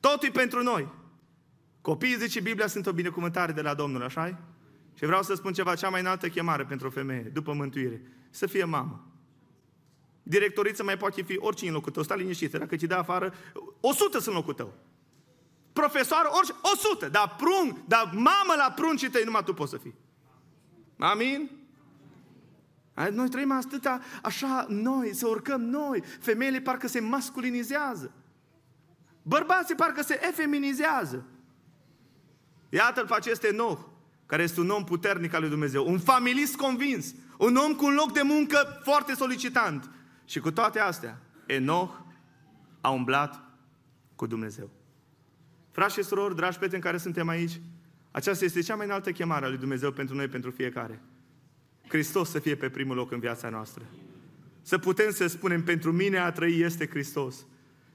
Totul e pentru noi. Copiii, zice Biblia, sunt o binecuvântare de la Domnul, așa -i? Și vreau să spun ceva, cea mai înaltă chemare pentru o femeie, după mântuire, să fie mamă. Directoriță mai poate fi oricine în locul tău, stai liniștită, dacă ți dă afară, 100 sunt în locul tău. Profesor, orice, 100, dar prun, dar mamă la pruncii tăi, numai tu poți să fii. Amin? Noi trăim atâta așa noi, să urcăm noi. Femeile parcă se masculinizează. Bărbații parcă se efeminizează. Iată-l pe acest Enoch, care este un om puternic al lui Dumnezeu, un familist convins, un om cu un loc de muncă foarte solicitant. Și cu toate astea, Enoch a umblat cu Dumnezeu. Frați și surori, dragi prieteni care suntem aici, aceasta este cea mai înaltă chemare a lui Dumnezeu pentru noi, pentru fiecare. Hristos să fie pe primul loc în viața noastră. Să putem să spunem, pentru mine a trăi este Hristos.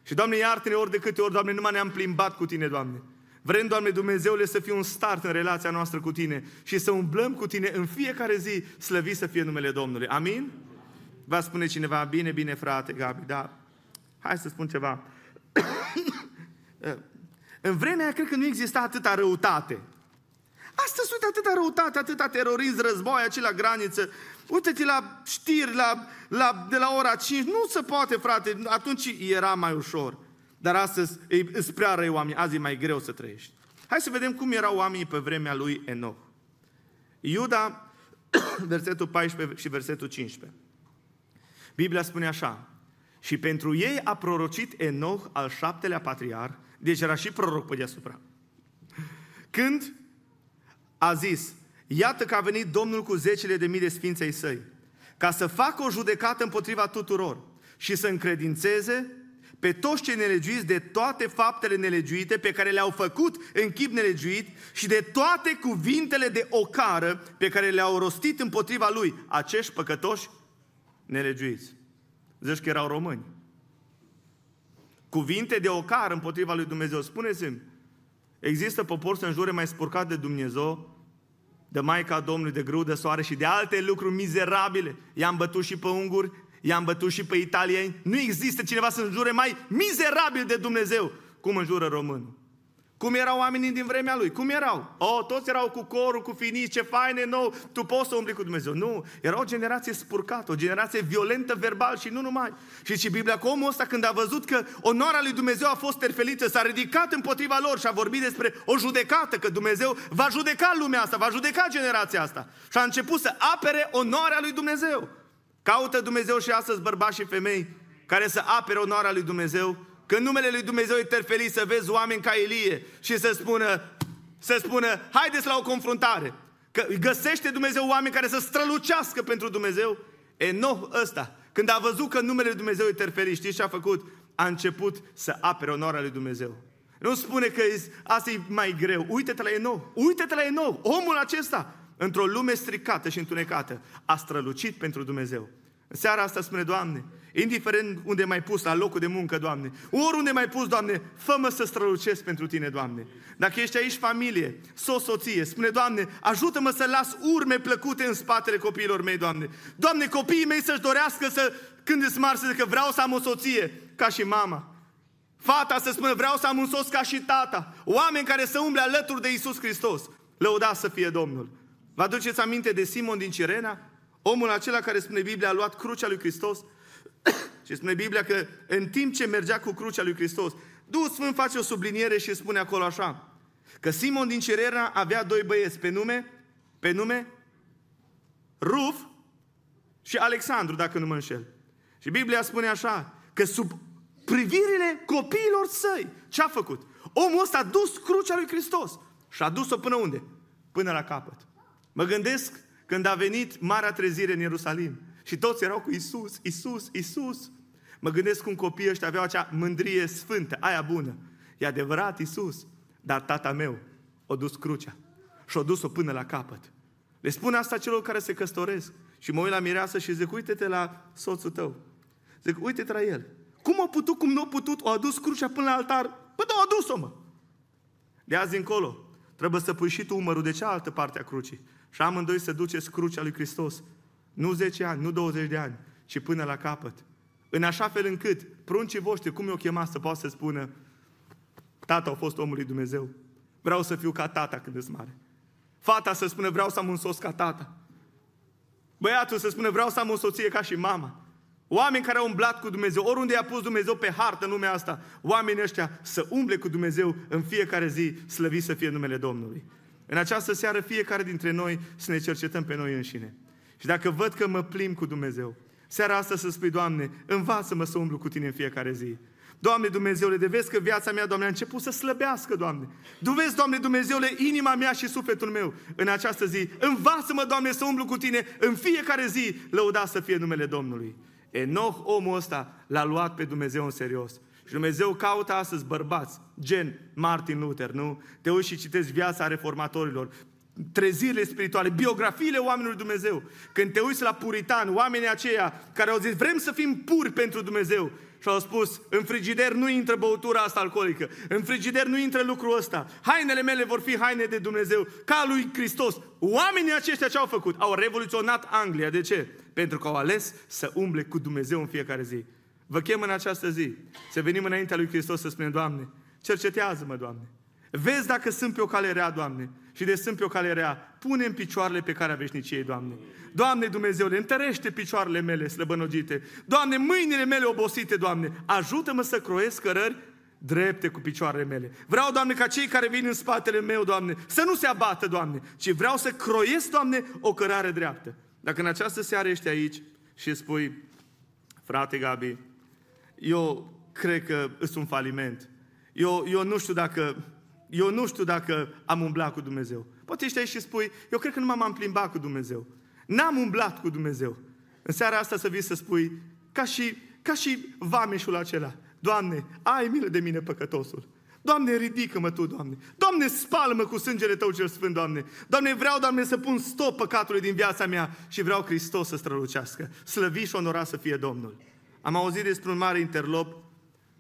Și, Doamne, iartă-ne ori de câte ori, Doamne, numai ne-am plimbat cu Tine, Doamne. Vrem, Doamne Dumnezeule, să fie un start în relația noastră cu Tine și să umblăm cu Tine în fiecare zi, slăvit să fie numele Domnului. Amin? Va spune cineva, bine, bine, frate, Gabi, dar hai să spun ceva. (coughs) în vremea aia, cred că nu exista atâta răutate. Astăzi, uite, atâta răutate, atâta terorism, război, aici la graniță. Uite-te la știri la, la, de la ora 5. Nu se poate, frate. Atunci era mai ușor. Dar astăzi îți prea răi oameni. Azi e mai greu să trăiești. Hai să vedem cum erau oamenii pe vremea lui Enoch. Iuda, (coughs) versetul 14 și versetul 15. Biblia spune așa. Și pentru ei a prorocit Enoch al șaptelea patriar, deci era și proroc pe deasupra. Când a zis, iată că a venit Domnul cu zecile de mii de sfinței săi, ca să facă o judecată împotriva tuturor și să încredințeze pe toți cei nelegiuiți de toate faptele nelegiuite pe care le-au făcut în chip nelegiuit și de toate cuvintele de ocară pe care le-au rostit împotriva lui acești păcătoși nelegiuiți. Zici că erau români. Cuvinte de ocară împotriva lui Dumnezeu. Spuneți-mi, există popor să înjure mai spurcat de Dumnezeu de Maica Domnului, de grâu de soare și de alte lucruri mizerabile. I-am bătut și pe unguri, i-am bătut și pe italieni. Nu există cineva să înjure mai mizerabil de Dumnezeu cum înjură românul. Cum erau oamenii din vremea lui? Cum erau? Oh, toți erau cu corul, cu finici, ce faine, nou, tu poți să umbli cu Dumnezeu. Nu, era o generație spurcată, o generație violentă verbal și nu numai. Și și Biblia că omul ăsta când a văzut că onoarea lui Dumnezeu a fost terfelită, s-a ridicat împotriva lor și a vorbit despre o judecată, că Dumnezeu va judeca lumea asta, va judeca generația asta. Și a început să apere onoarea lui Dumnezeu. Caută Dumnezeu și astăzi bărbați și femei care să apere onoarea lui Dumnezeu când numele lui Dumnezeu e terfelit, să vezi oameni ca Elie și să spună, să spună, haideți la o confruntare. Că găsește Dumnezeu oameni care să strălucească pentru Dumnezeu. E nou ăsta, când a văzut că numele lui Dumnezeu e terfelit, știți ce a făcut? A început să apere onoarea lui Dumnezeu. Nu spune că asta e mai greu. Uite-te la Enou. Uite-te la Enou. Omul acesta, într-o lume stricată și întunecată, a strălucit pentru Dumnezeu. În seara asta spune, Doamne, indiferent unde mai pus, la locul de muncă, Doamne, oriunde mai pus, Doamne, fă-mă să strălucesc pentru Tine, Doamne. Dacă ești aici familie, o soție, spune, Doamne, ajută-mă să las urme plăcute în spatele copiilor mei, Doamne. Doamne, copiii mei să-și dorească să, când îți mari, să zică, vreau să am o soție, ca și mama. Fata să spună, vreau să am un sos ca și tata. Oameni care să umble alături de Isus Hristos. Lăuda să fie Domnul. Vă aduceți aminte de Simon din Cirena? Omul acela care spune Biblia a luat crucea lui Hristos și spune Biblia că în timp ce mergea cu crucea lui Hristos, Duhul Sfânt face o subliniere și spune acolo așa, că Simon din Cirena avea doi băieți pe nume, pe nume Ruf și Alexandru, dacă nu mă înșel. Și Biblia spune așa, că sub privirile copiilor săi, ce a făcut? Omul ăsta a dus crucea lui Hristos și a dus-o până unde? Până la capăt. Mă gândesc când a venit marea trezire în Ierusalim și toți erau cu Isus, Isus, Isus. Mă gândesc cum copiii ăștia aveau acea mândrie sfântă, aia bună. E adevărat Isus, dar tata meu o dus crucea și o dus-o până la capăt. Le spun asta celor care se căsătoresc. Și mă uit la mireasă și zic, uite-te la soțul tău. Zic, uite-te la el. Cum a putut, cum nu a putut, o adus crucea până la altar? Păi da, o adus-o, mă. De azi încolo, trebuie să pui și tu umărul de cealaltă parte a crucii. Și amândoi să duceți crucea lui Hristos. Nu 10 ani, nu 20 de ani, ci până la capăt. În așa fel încât pruncii voștri, cum i-o chema să poată să spună Tata a fost omul lui Dumnezeu. Vreau să fiu ca tata când îți mare. Fata să spună vreau să am un sos ca tata. Băiatul să spună vreau să am o soție ca și mama. Oameni care au umblat cu Dumnezeu, oriunde i-a pus Dumnezeu pe hartă în lumea asta, oamenii ăștia să umble cu Dumnezeu în fiecare zi, slăvit să fie numele Domnului. În această seară fiecare dintre noi să ne cercetăm pe noi înșine. Și dacă văd că mă plim cu Dumnezeu, seara asta să spui, Doamne, învață-mă să umblu cu Tine în fiecare zi. Doamne Dumnezeule, de vezi că viața mea, Doamne, a început să slăbească, Doamne. Du vezi, Doamne Dumnezeule, inima mea și sufletul meu în această zi. Învață-mă, Doamne, să umblu cu Tine în fiecare zi, lăuda să fie numele Domnului. Enoch, omul ăsta, l-a luat pe Dumnezeu în serios. Și Dumnezeu caută astăzi bărbați, gen Martin Luther, nu? Te uiți și citești viața reformatorilor, trezirile spirituale, biografiile oamenilor Dumnezeu. Când te uiți la puritani, oamenii aceia care au zis vrem să fim puri pentru Dumnezeu și au spus în frigider nu intră băutura asta alcoolică, în frigider nu intră lucrul ăsta, hainele mele vor fi haine de Dumnezeu, ca lui Hristos. Oamenii aceștia ce au făcut? Au revoluționat Anglia. De ce? Pentru că au ales să umble cu Dumnezeu în fiecare zi. Vă chem în această zi să venim înaintea lui Hristos să spunem, Doamne, cercetează-mă, Doamne. Vezi dacă sunt pe o cale rea, Doamne. Și de sunt pe o cale rea, pune în picioarele pe care a veșniciei, Doamne. Doamne Dumnezeule, întărește picioarele mele slăbănogite. Doamne, mâinile mele obosite, Doamne. Ajută-mă să croiesc cărări drepte cu picioarele mele. Vreau, Doamne, ca cei care vin în spatele meu, Doamne, să nu se abată, Doamne, ci vreau să croiesc, Doamne, o cărare dreaptă. Dacă în această seară ești aici și spui, frate Gabi, eu cred că sunt un faliment. Eu, eu nu știu dacă eu nu știu dacă am umblat cu Dumnezeu. Poate ești aici și spui, eu cred că nu m-am plimbat cu Dumnezeu. N-am umblat cu Dumnezeu. În seara asta să vii să spui, ca și, ca și vameșul acela, Doamne, ai milă de mine păcătosul. Doamne, ridică-mă Tu, Doamne. Doamne, spală-mă cu sângele Tău cel Sfânt, Doamne. Doamne, vreau, Doamne, să pun stop păcatului din viața mea și vreau Hristos să strălucească. Slăvi și onora să fie Domnul. Am auzit despre un mare interlop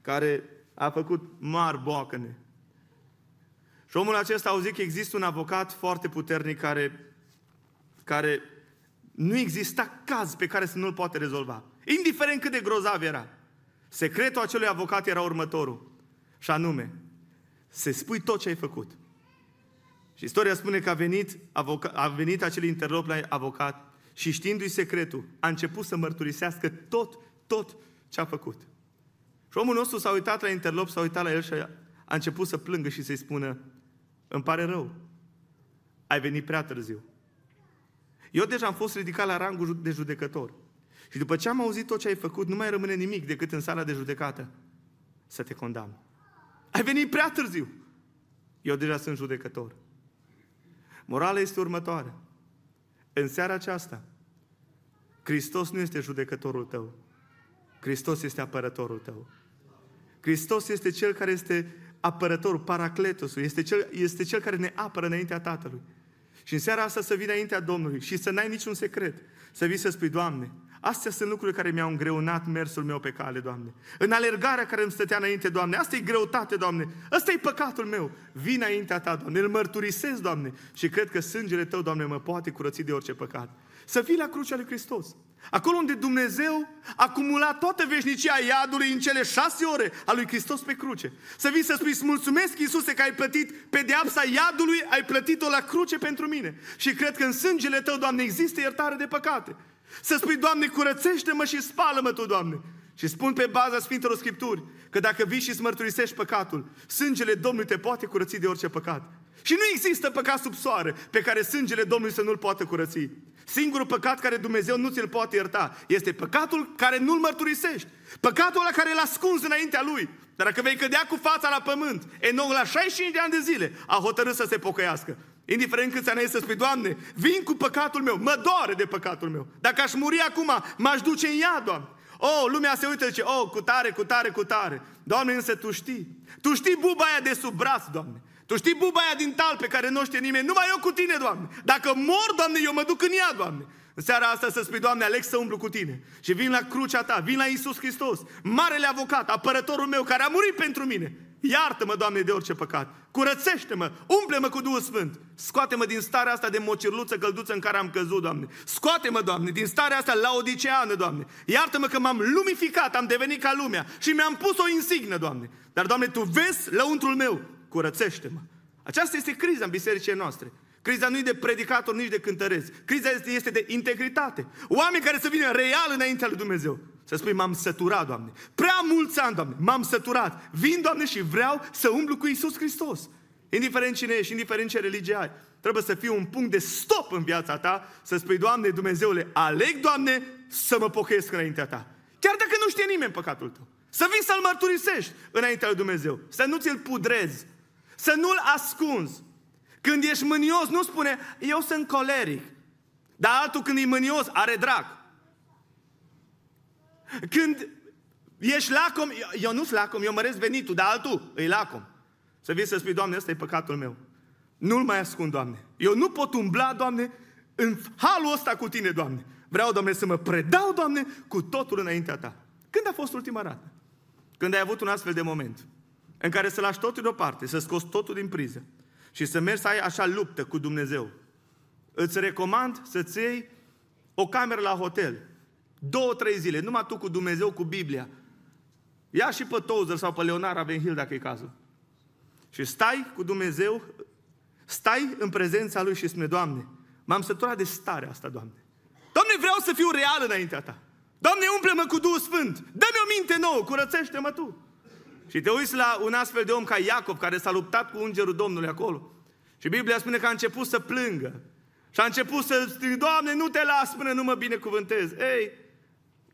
care a făcut mari boacăne. Și omul acesta a auzit că există un avocat foarte puternic care, care nu exista caz pe care să nu-l poate rezolva. Indiferent cât de grozav era. Secretul acelui avocat era următorul. Și anume, să spui tot ce ai făcut. Și istoria spune că a venit, avoca, a venit acel interlop la avocat și știindu-i secretul, a început să mărturisească tot, tot ce a făcut. Și omul nostru s-a uitat la interlop, s-a uitat la el și a, a început să plângă și să-i spună, îmi pare rău, ai venit prea târziu. Eu deja am fost ridicat la rangul de judecător. Și după ce am auzit tot ce ai făcut, nu mai rămâne nimic decât în sala de judecată să te condamn. Ai venit prea târziu. Eu deja sunt judecător. Morala este următoarea. În seara aceasta, Hristos nu este judecătorul tău. Hristos este apărătorul tău. Hristos este Cel care este apărătorul, paracletosul, este cel, este cel care ne apără înaintea Tatălui. Și în seara asta să vii înaintea Domnului și să n-ai niciun secret. Să vii să spui, Doamne, Astea sunt lucrurile care mi-au îngreunat mersul meu pe cale, Doamne. În alergarea care îmi stătea înainte, Doamne. Asta e greutate, Doamne. Asta e păcatul meu. Vin înaintea Ta, Doamne. Îl mărturisesc, Doamne. Și cred că sângele Tău, Doamne, mă poate curăți de orice păcat. Să fii la crucea lui Hristos. Acolo unde Dumnezeu a acumulat toată veșnicia iadului în cele șase ore a lui Hristos pe cruce. Să vii să spui, îți mulțumesc, Iisuse, că ai plătit pedeapsa iadului, ai plătit-o la cruce pentru mine. Și cred că în sângele Tău, Doamne, există iertare de păcate. Să spui, Doamne, curățește-mă și spală-mă Tu, Doamne. Și spun pe baza Sfintelor Scripturi că dacă vii și îți mărturisești păcatul, sângele Domnului te poate curăți de orice păcat. Și nu există păcat sub soare pe care sângele Domnului să nu-l poată curăți. Singurul păcat care Dumnezeu nu ți-l poate ierta este păcatul care nu-l mărturisești. Păcatul ăla care l-a ascuns înaintea lui. Dar dacă vei cădea cu fața la pământ, Enoch la 65 de ani de zile a hotărât să se pocăiască. Indiferent câți ani ai să spui, Doamne, vin cu păcatul meu, mă doare de păcatul meu. Dacă aș muri acum, m-aș duce în ea, Doamne. Oh, lumea se uită și zice, oh, cu tare, cu tare, cu tare. Doamne, însă Tu știi. Tu știi buba aia de sub braț, Doamne. Tu știi buba aia din tal pe care nu știe nimeni. Numai eu cu Tine, Doamne. Dacă mor, Doamne, eu mă duc în ea, Doamne. În seara asta să spui, Doamne, aleg să umblu cu Tine. Și vin la crucea Ta, vin la Isus Hristos, marele avocat, apărătorul meu, care a murit pentru mine. Iartă-mă, Doamne, de orice păcat. Curățește-mă, umple-mă cu Duhul Sfânt. Scoate-mă din starea asta de mocirluță călduță în care am căzut, Doamne. Scoate-mă, Doamne, din starea asta laodiceană, Doamne. Iartă-mă că m-am lumificat, am devenit ca lumea și mi-am pus o insignă, Doamne. Dar, Doamne, Tu vezi lăuntrul meu. Curățește-mă. Aceasta este criza în bisericii noastre. Criza nu e de predicator, nici de cântăreți. Criza este de integritate. Oameni care să vină real înaintea lui Dumnezeu. Să spui, m-am săturat, Doamne. Prea mulți ani, Doamne, m-am săturat. Vin, Doamne, și vreau să umblu cu Isus Hristos. Indiferent cine ești, indiferent ce religie ai, trebuie să fie un punct de stop în viața ta, să spui, Doamne, Dumnezeule, aleg, Doamne, să mă pochez înaintea ta. Chiar dacă nu știe nimeni păcatul tău. Să vii să-L mărturisești înaintea lui Dumnezeu. Să nu ți-l pudrezi. Să nu-L ascunzi. Când ești mânios, nu spune, eu sunt coleric. Dar altul când e mânios, are drag. Când ești lacom, eu nu sunt lacom, eu măresc venitul, dar altul e lacom. Să vii să spui, Doamne, ăsta e păcatul meu. Nu-l mai ascund, Doamne. Eu nu pot umbla, Doamne, în halul ăsta cu Tine, Doamne. Vreau, Doamne, să mă predau, Doamne, cu totul înaintea Ta. Când a fost ultima dată? Când ai avut un astfel de moment în care să lași totul deoparte, să scoți totul din priză și să mergi să ai așa luptă cu Dumnezeu. Îți recomand să-ți iei o cameră la hotel, Două, trei zile, numai tu cu Dumnezeu, cu Biblia. Ia și pe Tozer sau pe Leonard Avenhill, dacă e cazul. Și stai cu Dumnezeu, stai în prezența Lui și spune, Doamne, m-am săturat de starea asta, Doamne. Doamne, vreau să fiu real înaintea Ta. Doamne, umple-mă cu Duhul Sfânt. Dă-mi o minte nouă, curățește-mă Tu. Și te uiți la un astfel de om ca Iacov, care s-a luptat cu Îngerul Domnului acolo. Și Biblia spune că a început să plângă. Și a început să strigă, Doamne, nu te las până nu mă binecuvântez. Ei,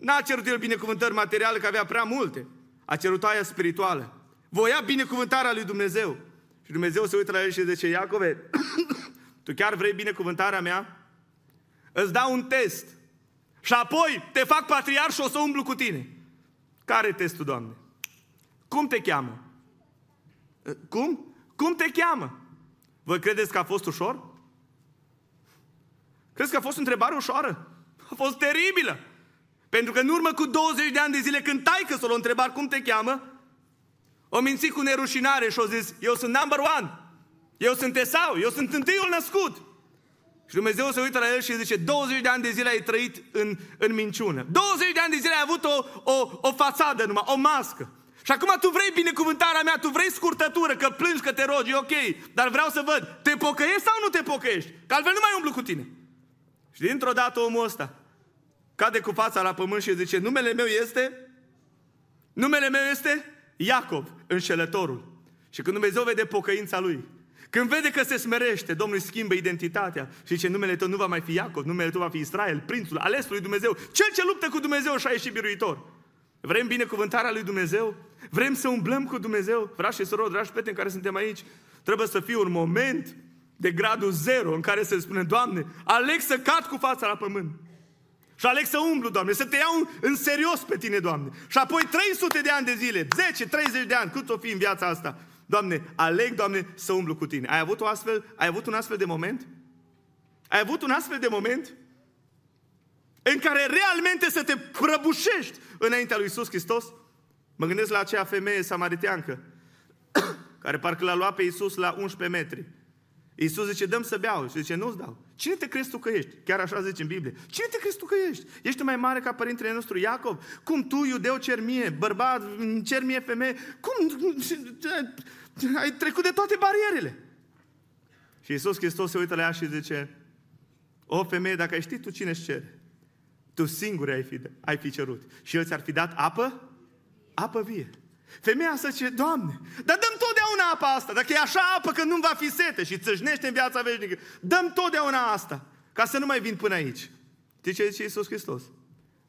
N-a cerut el binecuvântări materiale, că avea prea multe. A cerut aia spirituală. Voia binecuvântarea lui Dumnezeu. Și Dumnezeu se uită la el și zice, Iacove, (coughs) tu chiar vrei binecuvântarea mea? Îți dau un test. Și apoi te fac patriar și o să umblu cu tine. Care e testul, Doamne? Cum te cheamă? Cum? Cum te cheamă? Vă credeți că a fost ușor? Crezi că a fost o întrebare ușoară? A fost teribilă. Pentru că în urmă cu 20 de ani de zile, când taică să l-o întreba cum te cheamă, o minți cu nerușinare și o zis, eu sunt number one, eu sunt Esau, eu sunt întâiul născut. Și Dumnezeu se uită la el și zice, 20 de ani de zile ai trăit în, în minciună. 20 de ani de zile ai avut o, o, o fațadă numai, o mască. Și acum tu vrei binecuvântarea mea, tu vrei scurtătură, că plângi, că te rogi, ok, dar vreau să văd, te pocăiești sau nu te pocăiești? Că altfel nu mai umblu cu tine. Și dintr-o dată omul ăsta cade cu fața la pământ și zice, numele meu este, numele meu este Iacov, înșelătorul. Și când Dumnezeu vede pocăința lui, când vede că se smerește, Domnul îi schimbă identitatea și zice, numele tău nu va mai fi Iacov, numele tău va fi Israel, prințul, alesul lui Dumnezeu, cel ce luptă cu Dumnezeu și a ieșit biruitor. Vrem binecuvântarea lui Dumnezeu? Vrem să umblăm cu Dumnezeu? Frați și surori, dragi prieteni care suntem aici, trebuie să fie un moment de gradul zero în care se spune, Doamne, aleg să cad cu fața la pământ. Și aleg să umblu, Doamne, să te iau în serios pe tine, Doamne. Și apoi 300 de ani de zile, 10, 30 de ani, cât o fi în viața asta, Doamne, aleg, Doamne, să umblu cu tine. Ai avut, o astfel, ai avut un astfel de moment? Ai avut un astfel de moment? În care realmente să te prăbușești înaintea lui Isus Hristos? Mă gândesc la aceea femeie samariteancă (coughs) care parcă l-a luat pe Isus la 11 metri. Iisus zice, dăm să beau. Și zice, nu-ți dau. Cine te crezi tu că ești? Chiar așa zice în Biblie. Cine te crezi tu că ești? Ești mai mare ca părintele nostru Iacov? Cum tu, iudeu, cer mie, bărbat, cer mie femeie? Cum? Ai trecut de toate barierele. Și Iisus Hristos se uită la ea și zice, o femeie, dacă ai ști tu cine îți cere, tu singur ai fi, ai fi cerut. Și El ți-ar fi dat apă? Apă vie. Femeia asta zice, Doamne, dar dăm totdeauna apa asta. Dacă e așa apă că nu va fi sete și țâșnește în viața veșnică, dăm totdeauna asta, ca să nu mai vin până aici. Știi ce zice Iisus Hristos?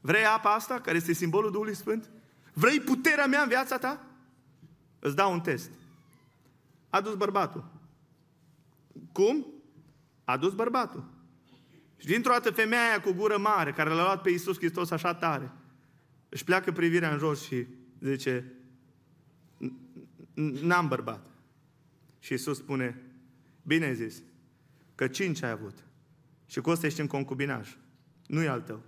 Vrei apa asta, care este simbolul Duhului Sfânt? Vrei puterea mea în viața ta? Îți dau un test. A dus bărbatul. Cum? A dus bărbatul. Și dintr-o dată femeia aia cu gură mare, care l-a luat pe Iisus Hristos așa tare, își pleacă privirea în jos și zice, n-am bărbat. Și Iisus spune, bine ai zis, că cinci ai avut și cu ăsta ești în concubinaj, nu e al tău.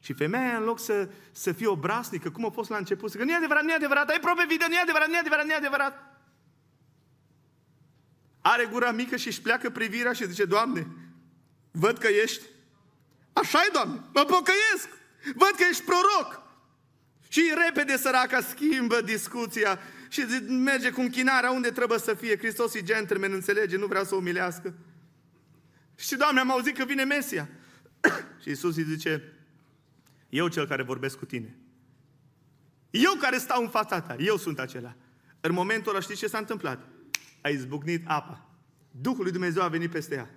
Și femeia, în loc să, să fie obraznică, cum a fost la început, să că nu e adevărat, nu e adevărat, ai probe video, nu e adevărat, nu e adevărat, nu e adevărat. Are gura mică și își pleacă privirea și zice, Doamne, văd că ești, așa e, Doamne, mă pocăiesc, văd că ești proroc. Și repede săraca schimbă discuția și merge cu închinarea unde trebuie să fie. Hristos e gentleman, înțelege, nu vrea să o umilească. Și Doamne, am auzit că vine Mesia. (coughs) și Isus îi zice, eu cel care vorbesc cu tine. Eu care stau în fața ta, eu sunt acela. În momentul ăla știți ce s-a întâmplat? A izbucnit apa. Duhul lui Dumnezeu a venit peste ea.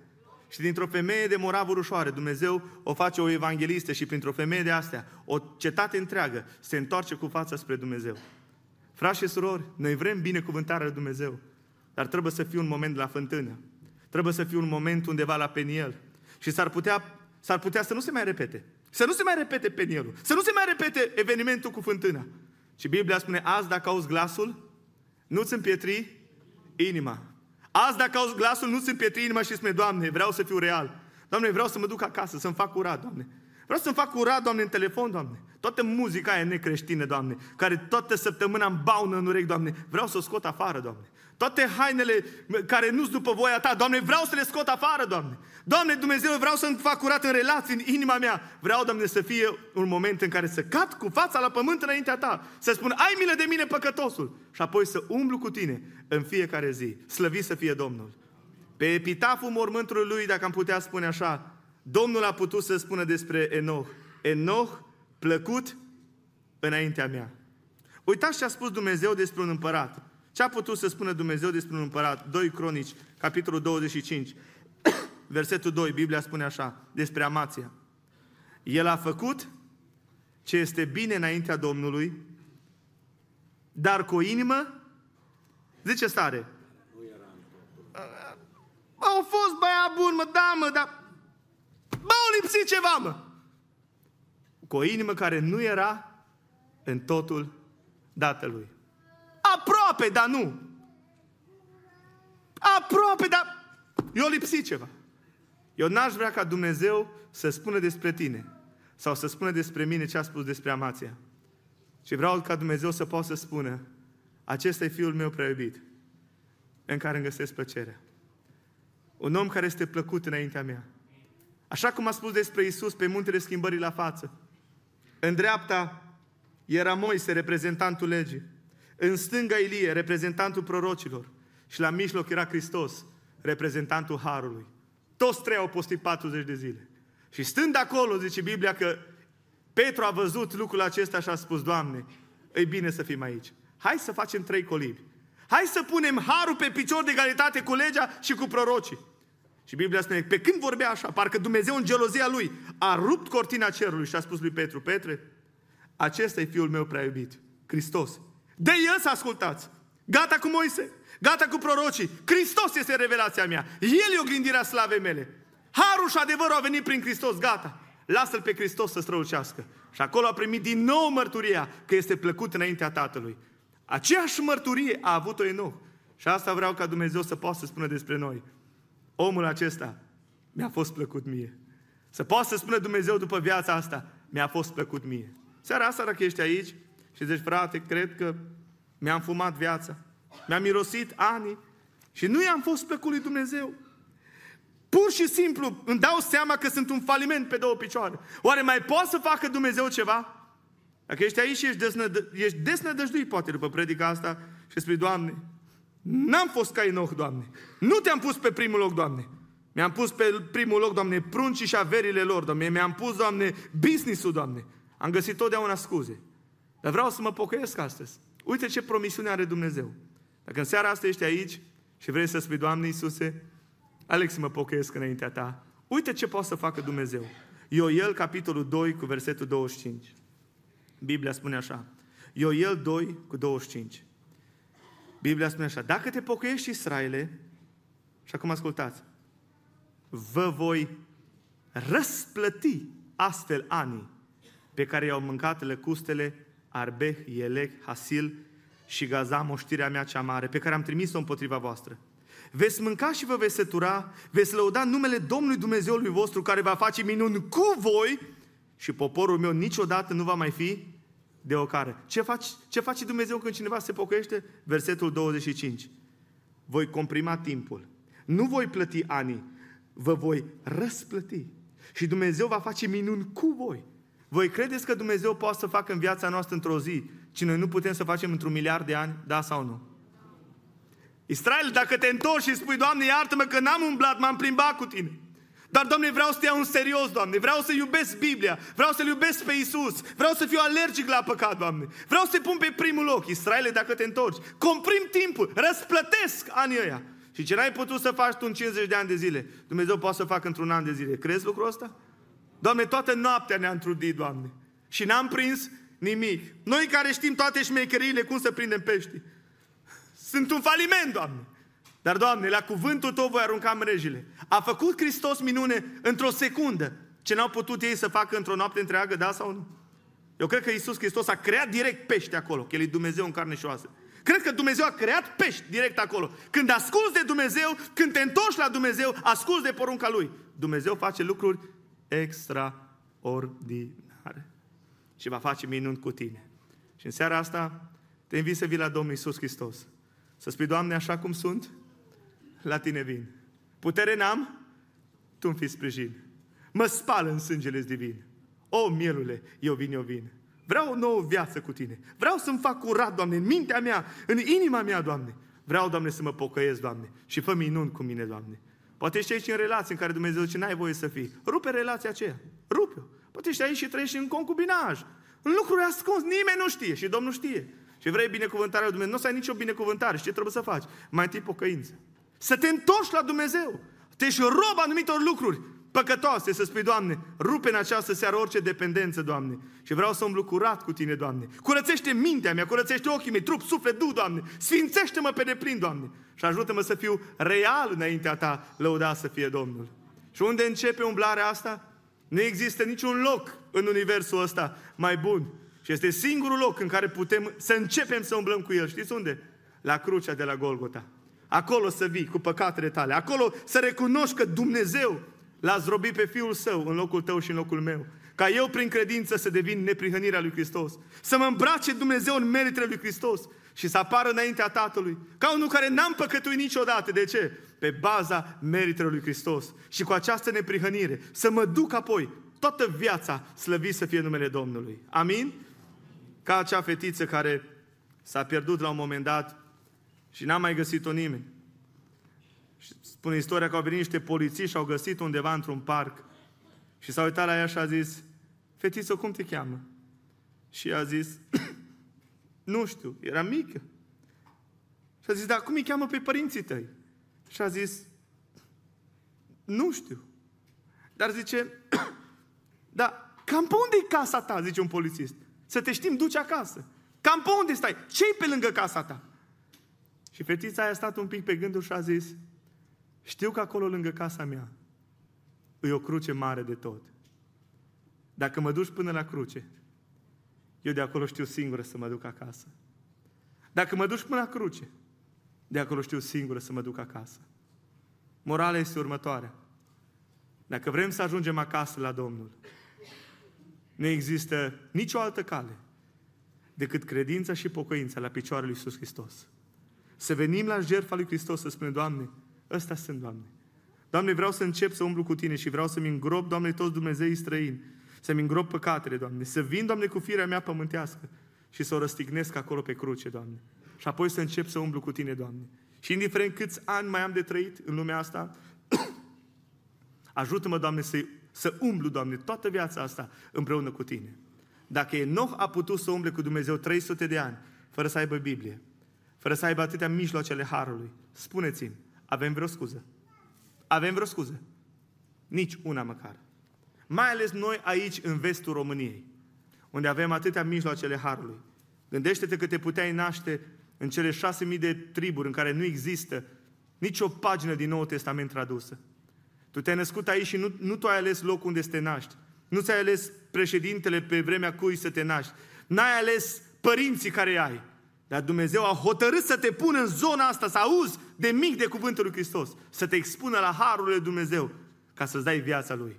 Și dintr-o femeie de moravuri ușoare, Dumnezeu o face o evanghelistă și printr-o femeie de astea, o cetate întreagă se întoarce cu fața spre Dumnezeu. Frați și surori, noi vrem binecuvântarea lui Dumnezeu, dar trebuie să fie un moment la fântână. Trebuie să fie un moment undeva la peniel. Și s-ar putea, s-ar putea să nu se mai repete. Să nu se mai repete penielul. Să nu se mai repete evenimentul cu fântâna. Și Biblia spune, azi dacă auzi glasul, nu-ți împietri inima. Azi dacă auzi glasul, nu-ți împietri inima și spune, Doamne, vreau să fiu real. Doamne, vreau să mă duc acasă, să-mi fac curat, Doamne. Vreau să-mi fac curat, Doamne, în telefon, Doamne. Toată muzica aia necreștină, Doamne, care toată săptămâna îmi baună în urechi, Doamne. Vreau să o scot afară, Doamne. Toate hainele care nu-s după voia Ta, Doamne, vreau să le scot afară, Doamne. Doamne, Dumnezeu, vreau să-mi fac curat în relații, în inima mea. Vreau, Doamne, să fie un moment în care să cad cu fața la pământ înaintea Ta. Să spun, ai milă de mine, păcătosul. Și apoi să umblu cu Tine în fiecare zi. Slăvit să fie Domnul. Pe epitaful mormântului lui, dacă am putea spune așa, Domnul a putut să spună despre Enoch. Enoch plăcut înaintea mea. Uitați ce a spus Dumnezeu despre un împărat. Ce a putut să spună Dumnezeu despre un împărat? 2 Cronici, capitolul 25, (coughs) versetul 2, Biblia spune așa, despre Amația. El a făcut ce este bine înaintea Domnului, dar cu o inimă, zice stare, au fost băiat bun, mă, da, mă, dar Bă, o lipsit ceva, mă. Cu o inimă care nu era în totul dată lui. Aproape, dar nu. Aproape, dar eu lipsit ceva. Eu n-aș vrea ca Dumnezeu să spună despre tine sau să spună despre mine ce a spus despre Amația. Și vreau ca Dumnezeu să poată să spună acesta e Fiul meu preiubit în care îmi găsesc plăcerea. Un om care este plăcut înaintea mea. Așa cum a spus despre Isus pe muntele schimbării la față. În dreapta era Moise, reprezentantul legii. În stânga Ilie, reprezentantul prorocilor. Și la mijloc era Hristos, reprezentantul Harului. Toți trei au postit 40 de zile. Și stând acolo, zice Biblia, că Petru a văzut lucrul acesta și a spus, Doamne, e bine să fim aici. Hai să facem trei colibi. Hai să punem harul pe picior de egalitate cu legea și cu prorocii. Și Biblia spune, pe când vorbea așa, parcă Dumnezeu în gelozia lui a rupt cortina cerului și a spus lui Petru, Petre, acesta e fiul meu prea iubit, Hristos. De el să ascultați. Gata cu Moise, gata cu prorocii. Hristos este revelația mea. El e oglindirea slavei mele. Harul și adevărul a venit prin Hristos, gata. Lasă-L pe Hristos să strălucească. Și acolo a primit din nou mărturia că este plăcut înaintea Tatălui. Aceeași mărturie a avut-o Enoch. Și asta vreau ca Dumnezeu să poată să spună despre noi. Omul acesta mi-a fost plăcut mie. Să poată să spună Dumnezeu după viața asta, mi-a fost plăcut mie. Seara asta, dacă ești aici și zici, frate, cred că mi-am fumat viața, mi-am mirosit ani și nu i-am fost plăcut lui Dumnezeu. Pur și simplu îmi dau seama că sunt un faliment pe două picioare. Oare mai poate să facă Dumnezeu ceva? Dacă ești aici și ești, desnădă, ești desnădăjduit, poate, după predica asta și spui, Doamne, n-am fost ca Enoch, Doamne. Nu te-am pus pe primul loc, Doamne. Mi-am pus pe primul loc, Doamne, pruncii și averile lor, Doamne. Mi-am pus, Doamne, business-ul, Doamne. Am găsit totdeauna scuze. Dar vreau să mă pocăiesc astăzi. Uite ce promisiune are Dumnezeu. Dacă în seara asta ești aici și vrei să spui, Doamne Iisuse, Alex, să mă pocăiesc înaintea ta. Uite ce poate să facă Dumnezeu. Ioel, capitolul 2, cu versetul 25. Biblia spune așa. Ioel 2, cu 25. Biblia spune așa. Dacă te pocăiești, Israele, și acum ascultați, vă voi răsplăti astfel anii pe care i-au mâncat lăcustele Arbeh, Elec, Hasil și Gaza, moștirea mea cea mare, pe care am trimis-o împotriva voastră. Veți mânca și vă veți sătura, veți lăuda numele Domnului Dumnezeului vostru care va face minuni cu voi și poporul meu niciodată nu va mai fi de ocară. Ce, faci, ce face Dumnezeu când cineva se pocăiește? Versetul 25. Voi comprima timpul. Nu voi plăti anii, vă voi răsplăti. Și Dumnezeu va face minuni cu voi. Voi credeți că Dumnezeu poate să facă în viața noastră într-o zi ce noi nu putem să facem într-un miliard de ani? Da sau nu? Israel, dacă te întorci și spui, Doamne, iartă-mă că n-am umblat, m-am plimbat cu tine. Dar, Doamne, vreau să te iau în serios, Doamne. Vreau să iubesc Biblia. Vreau să-L iubesc pe Isus. Vreau să fiu alergic la păcat, Doamne. Vreau să te pun pe primul loc. Israele, dacă te întorci, comprim timpul, răsplătesc anii ăia. Și ce n-ai putut să faci tu în 50 de ani de zile, Dumnezeu poate să facă într-un an de zile. Crezi lucrul ăsta? Doamne, toată noaptea ne-am trudit, Doamne. Și n-am prins nimic. Noi care știm toate șmecheriile, cum să prindem pești. Sunt un faliment, Doamne. Dar, Doamne, la cuvântul Tău voi arunca mrejile. A făcut Hristos minune într-o secundă. Ce n-au putut ei să facă într-o noapte întreagă, da sau nu? Eu cred că Iisus Hristos a creat direct pește acolo, că El e Dumnezeu în carne și oasă. Cred că Dumnezeu a creat pești direct acolo. Când asculți de Dumnezeu, când te întorci la Dumnezeu, asculți de porunca Lui. Dumnezeu face lucruri extraordinare. Și va face minuni cu tine. Și în seara asta te invit să vii la Domnul Iisus Hristos. Să spui, Doamne, așa cum sunt, la tine vin. Putere n-am, tu îmi fi sprijin. Mă spală în sângele divin. O, mielule, eu vin, eu vin. Vreau o nouă viață cu tine. Vreau să-mi fac curat, Doamne, în mintea mea, în inima mea, Doamne. Vreau, Doamne, să mă pocăiesc, Doamne, și fă minuni cu mine, Doamne. Poate ești aici în relație în care Dumnezeu zice, n-ai voie să fii. Rupe relația aceea. Rupe-o. Poate ești aici și trăiești în concubinaj. În lucruri ascuns. Nimeni nu știe și Domnul știe. Și vrei binecuvântarea lui Dumnezeu, nu o să ai nicio binecuvântare. Și ce trebuie să faci? Mai întâi pocăință. Să te întorci la Dumnezeu. Te ești rob anumitor lucruri păcătoase, să spui, Doamne, rupe în această seară orice dependență, Doamne. Și vreau să umblu curat cu Tine, Doamne. Curățește mintea mea, curățește ochii mei, trup, suflet, du, Doamne. Sfințește-mă pe deplin, Doamne. Și ajută-mă să fiu real înaintea Ta, lăuda să fie Domnul. Și unde începe umblarea asta? Nu există niciun loc în universul ăsta mai bun. Și este singurul loc în care putem să începem să umblăm cu El. Știți unde? La crucea de la Golgota. Acolo să vii cu păcatele tale. Acolo să recunoști că Dumnezeu l-a zdrobit pe Fiul Său în locul tău și în locul meu. Ca eu prin credință să devin neprihănirea lui Hristos. Să mă îmbrace Dumnezeu în meritele lui Hristos și să apară înaintea Tatălui. Ca unul care n-am păcătuit niciodată. De ce? Pe baza meritelor lui Hristos. Și cu această neprihănire să mă duc apoi toată viața slăvit să fie numele Domnului. Amin? Ca acea fetiță care S-a pierdut la un moment dat și n-a mai găsit-o nimeni. Și spune istoria că au venit niște polițiști și au găsit undeva într-un parc și s-a uitat la ea și a zis, fetiță, cum te cheamă? Și a zis, (clears throat) nu știu, era mică. Și a zis, dar cum îi cheamă pe părinții tăi? Și a zis, nu știu. Dar zice, (clears throat) da, cam pe unde e casa ta, zice un polițist. Să te știm, duci acasă. Cam pe unde stai? Ce-i pe lângă casa ta? Și fetița aia a stat un pic pe gândul și a zis, știu că acolo lângă casa mea e o cruce mare de tot. Dacă mă duci până la cruce, eu de acolo știu singură să mă duc acasă. Dacă mă duci până la cruce, de acolo știu singură să mă duc acasă. Morala este următoarea. Dacă vrem să ajungem acasă la Domnul, nu există nicio altă cale decât credința și pocăința la picioarele lui Iisus Hristos. Să venim la jertfa lui Hristos să spunem, Doamne, ăsta sunt, Doamne. Doamne, vreau să încep să umblu cu Tine și vreau să-mi îngrop, Doamne, toți Dumnezeii străini, să-mi îngrop păcatele, Doamne, să vin, Doamne, cu firea mea pământească și să o răstignesc acolo pe cruce, Doamne. Și apoi să încep să umblu cu Tine, Doamne. Și indiferent câți ani mai am de trăit în lumea asta, (clears throat) ajută-mă, Doamne, să, să umblu, Doamne, toată viața asta împreună cu Tine. Dacă Enoch a putut să umble cu Dumnezeu 300 de ani, fără să aibă Biblie, fără să aibă atâtea mijloacele Harului, spuneți-mi, avem vreo scuză? Avem vreo scuză? Nici una măcar. Mai ales noi aici, în vestul României, unde avem atâtea mijloacele Harului. Gândește-te că te puteai naște în cele șase mii de triburi în care nu există nicio pagină din Noul Testament tradusă. Tu te-ai născut aici și nu, nu tu ai ales locul unde să te naști. Nu ți-ai ales președintele pe vremea cui să te naști. N-ai ales părinții care ai. Dar Dumnezeu a hotărât să te pună în zona asta, să auzi de mic de cuvântul lui Hristos, să te expună la harul lui Dumnezeu, ca să-ți dai viața Lui.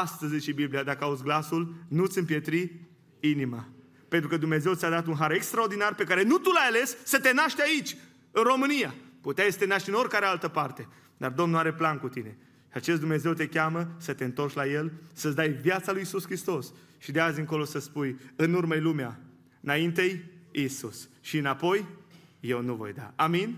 Astăzi, zice Biblia, dacă auzi glasul, nu-ți împietri inima. Pentru că Dumnezeu ți-a dat un har extraordinar pe care nu tu l-ai ales să te naști aici, în România. Puteai să te naști în oricare altă parte, dar Domnul are plan cu tine. Și acest Dumnezeu te cheamă să te întorci la El, să-ți dai viața lui Isus Hristos și de azi încolo să spui, în urmă lumea, înainte Isus și înapoi eu nu voi da. Amin?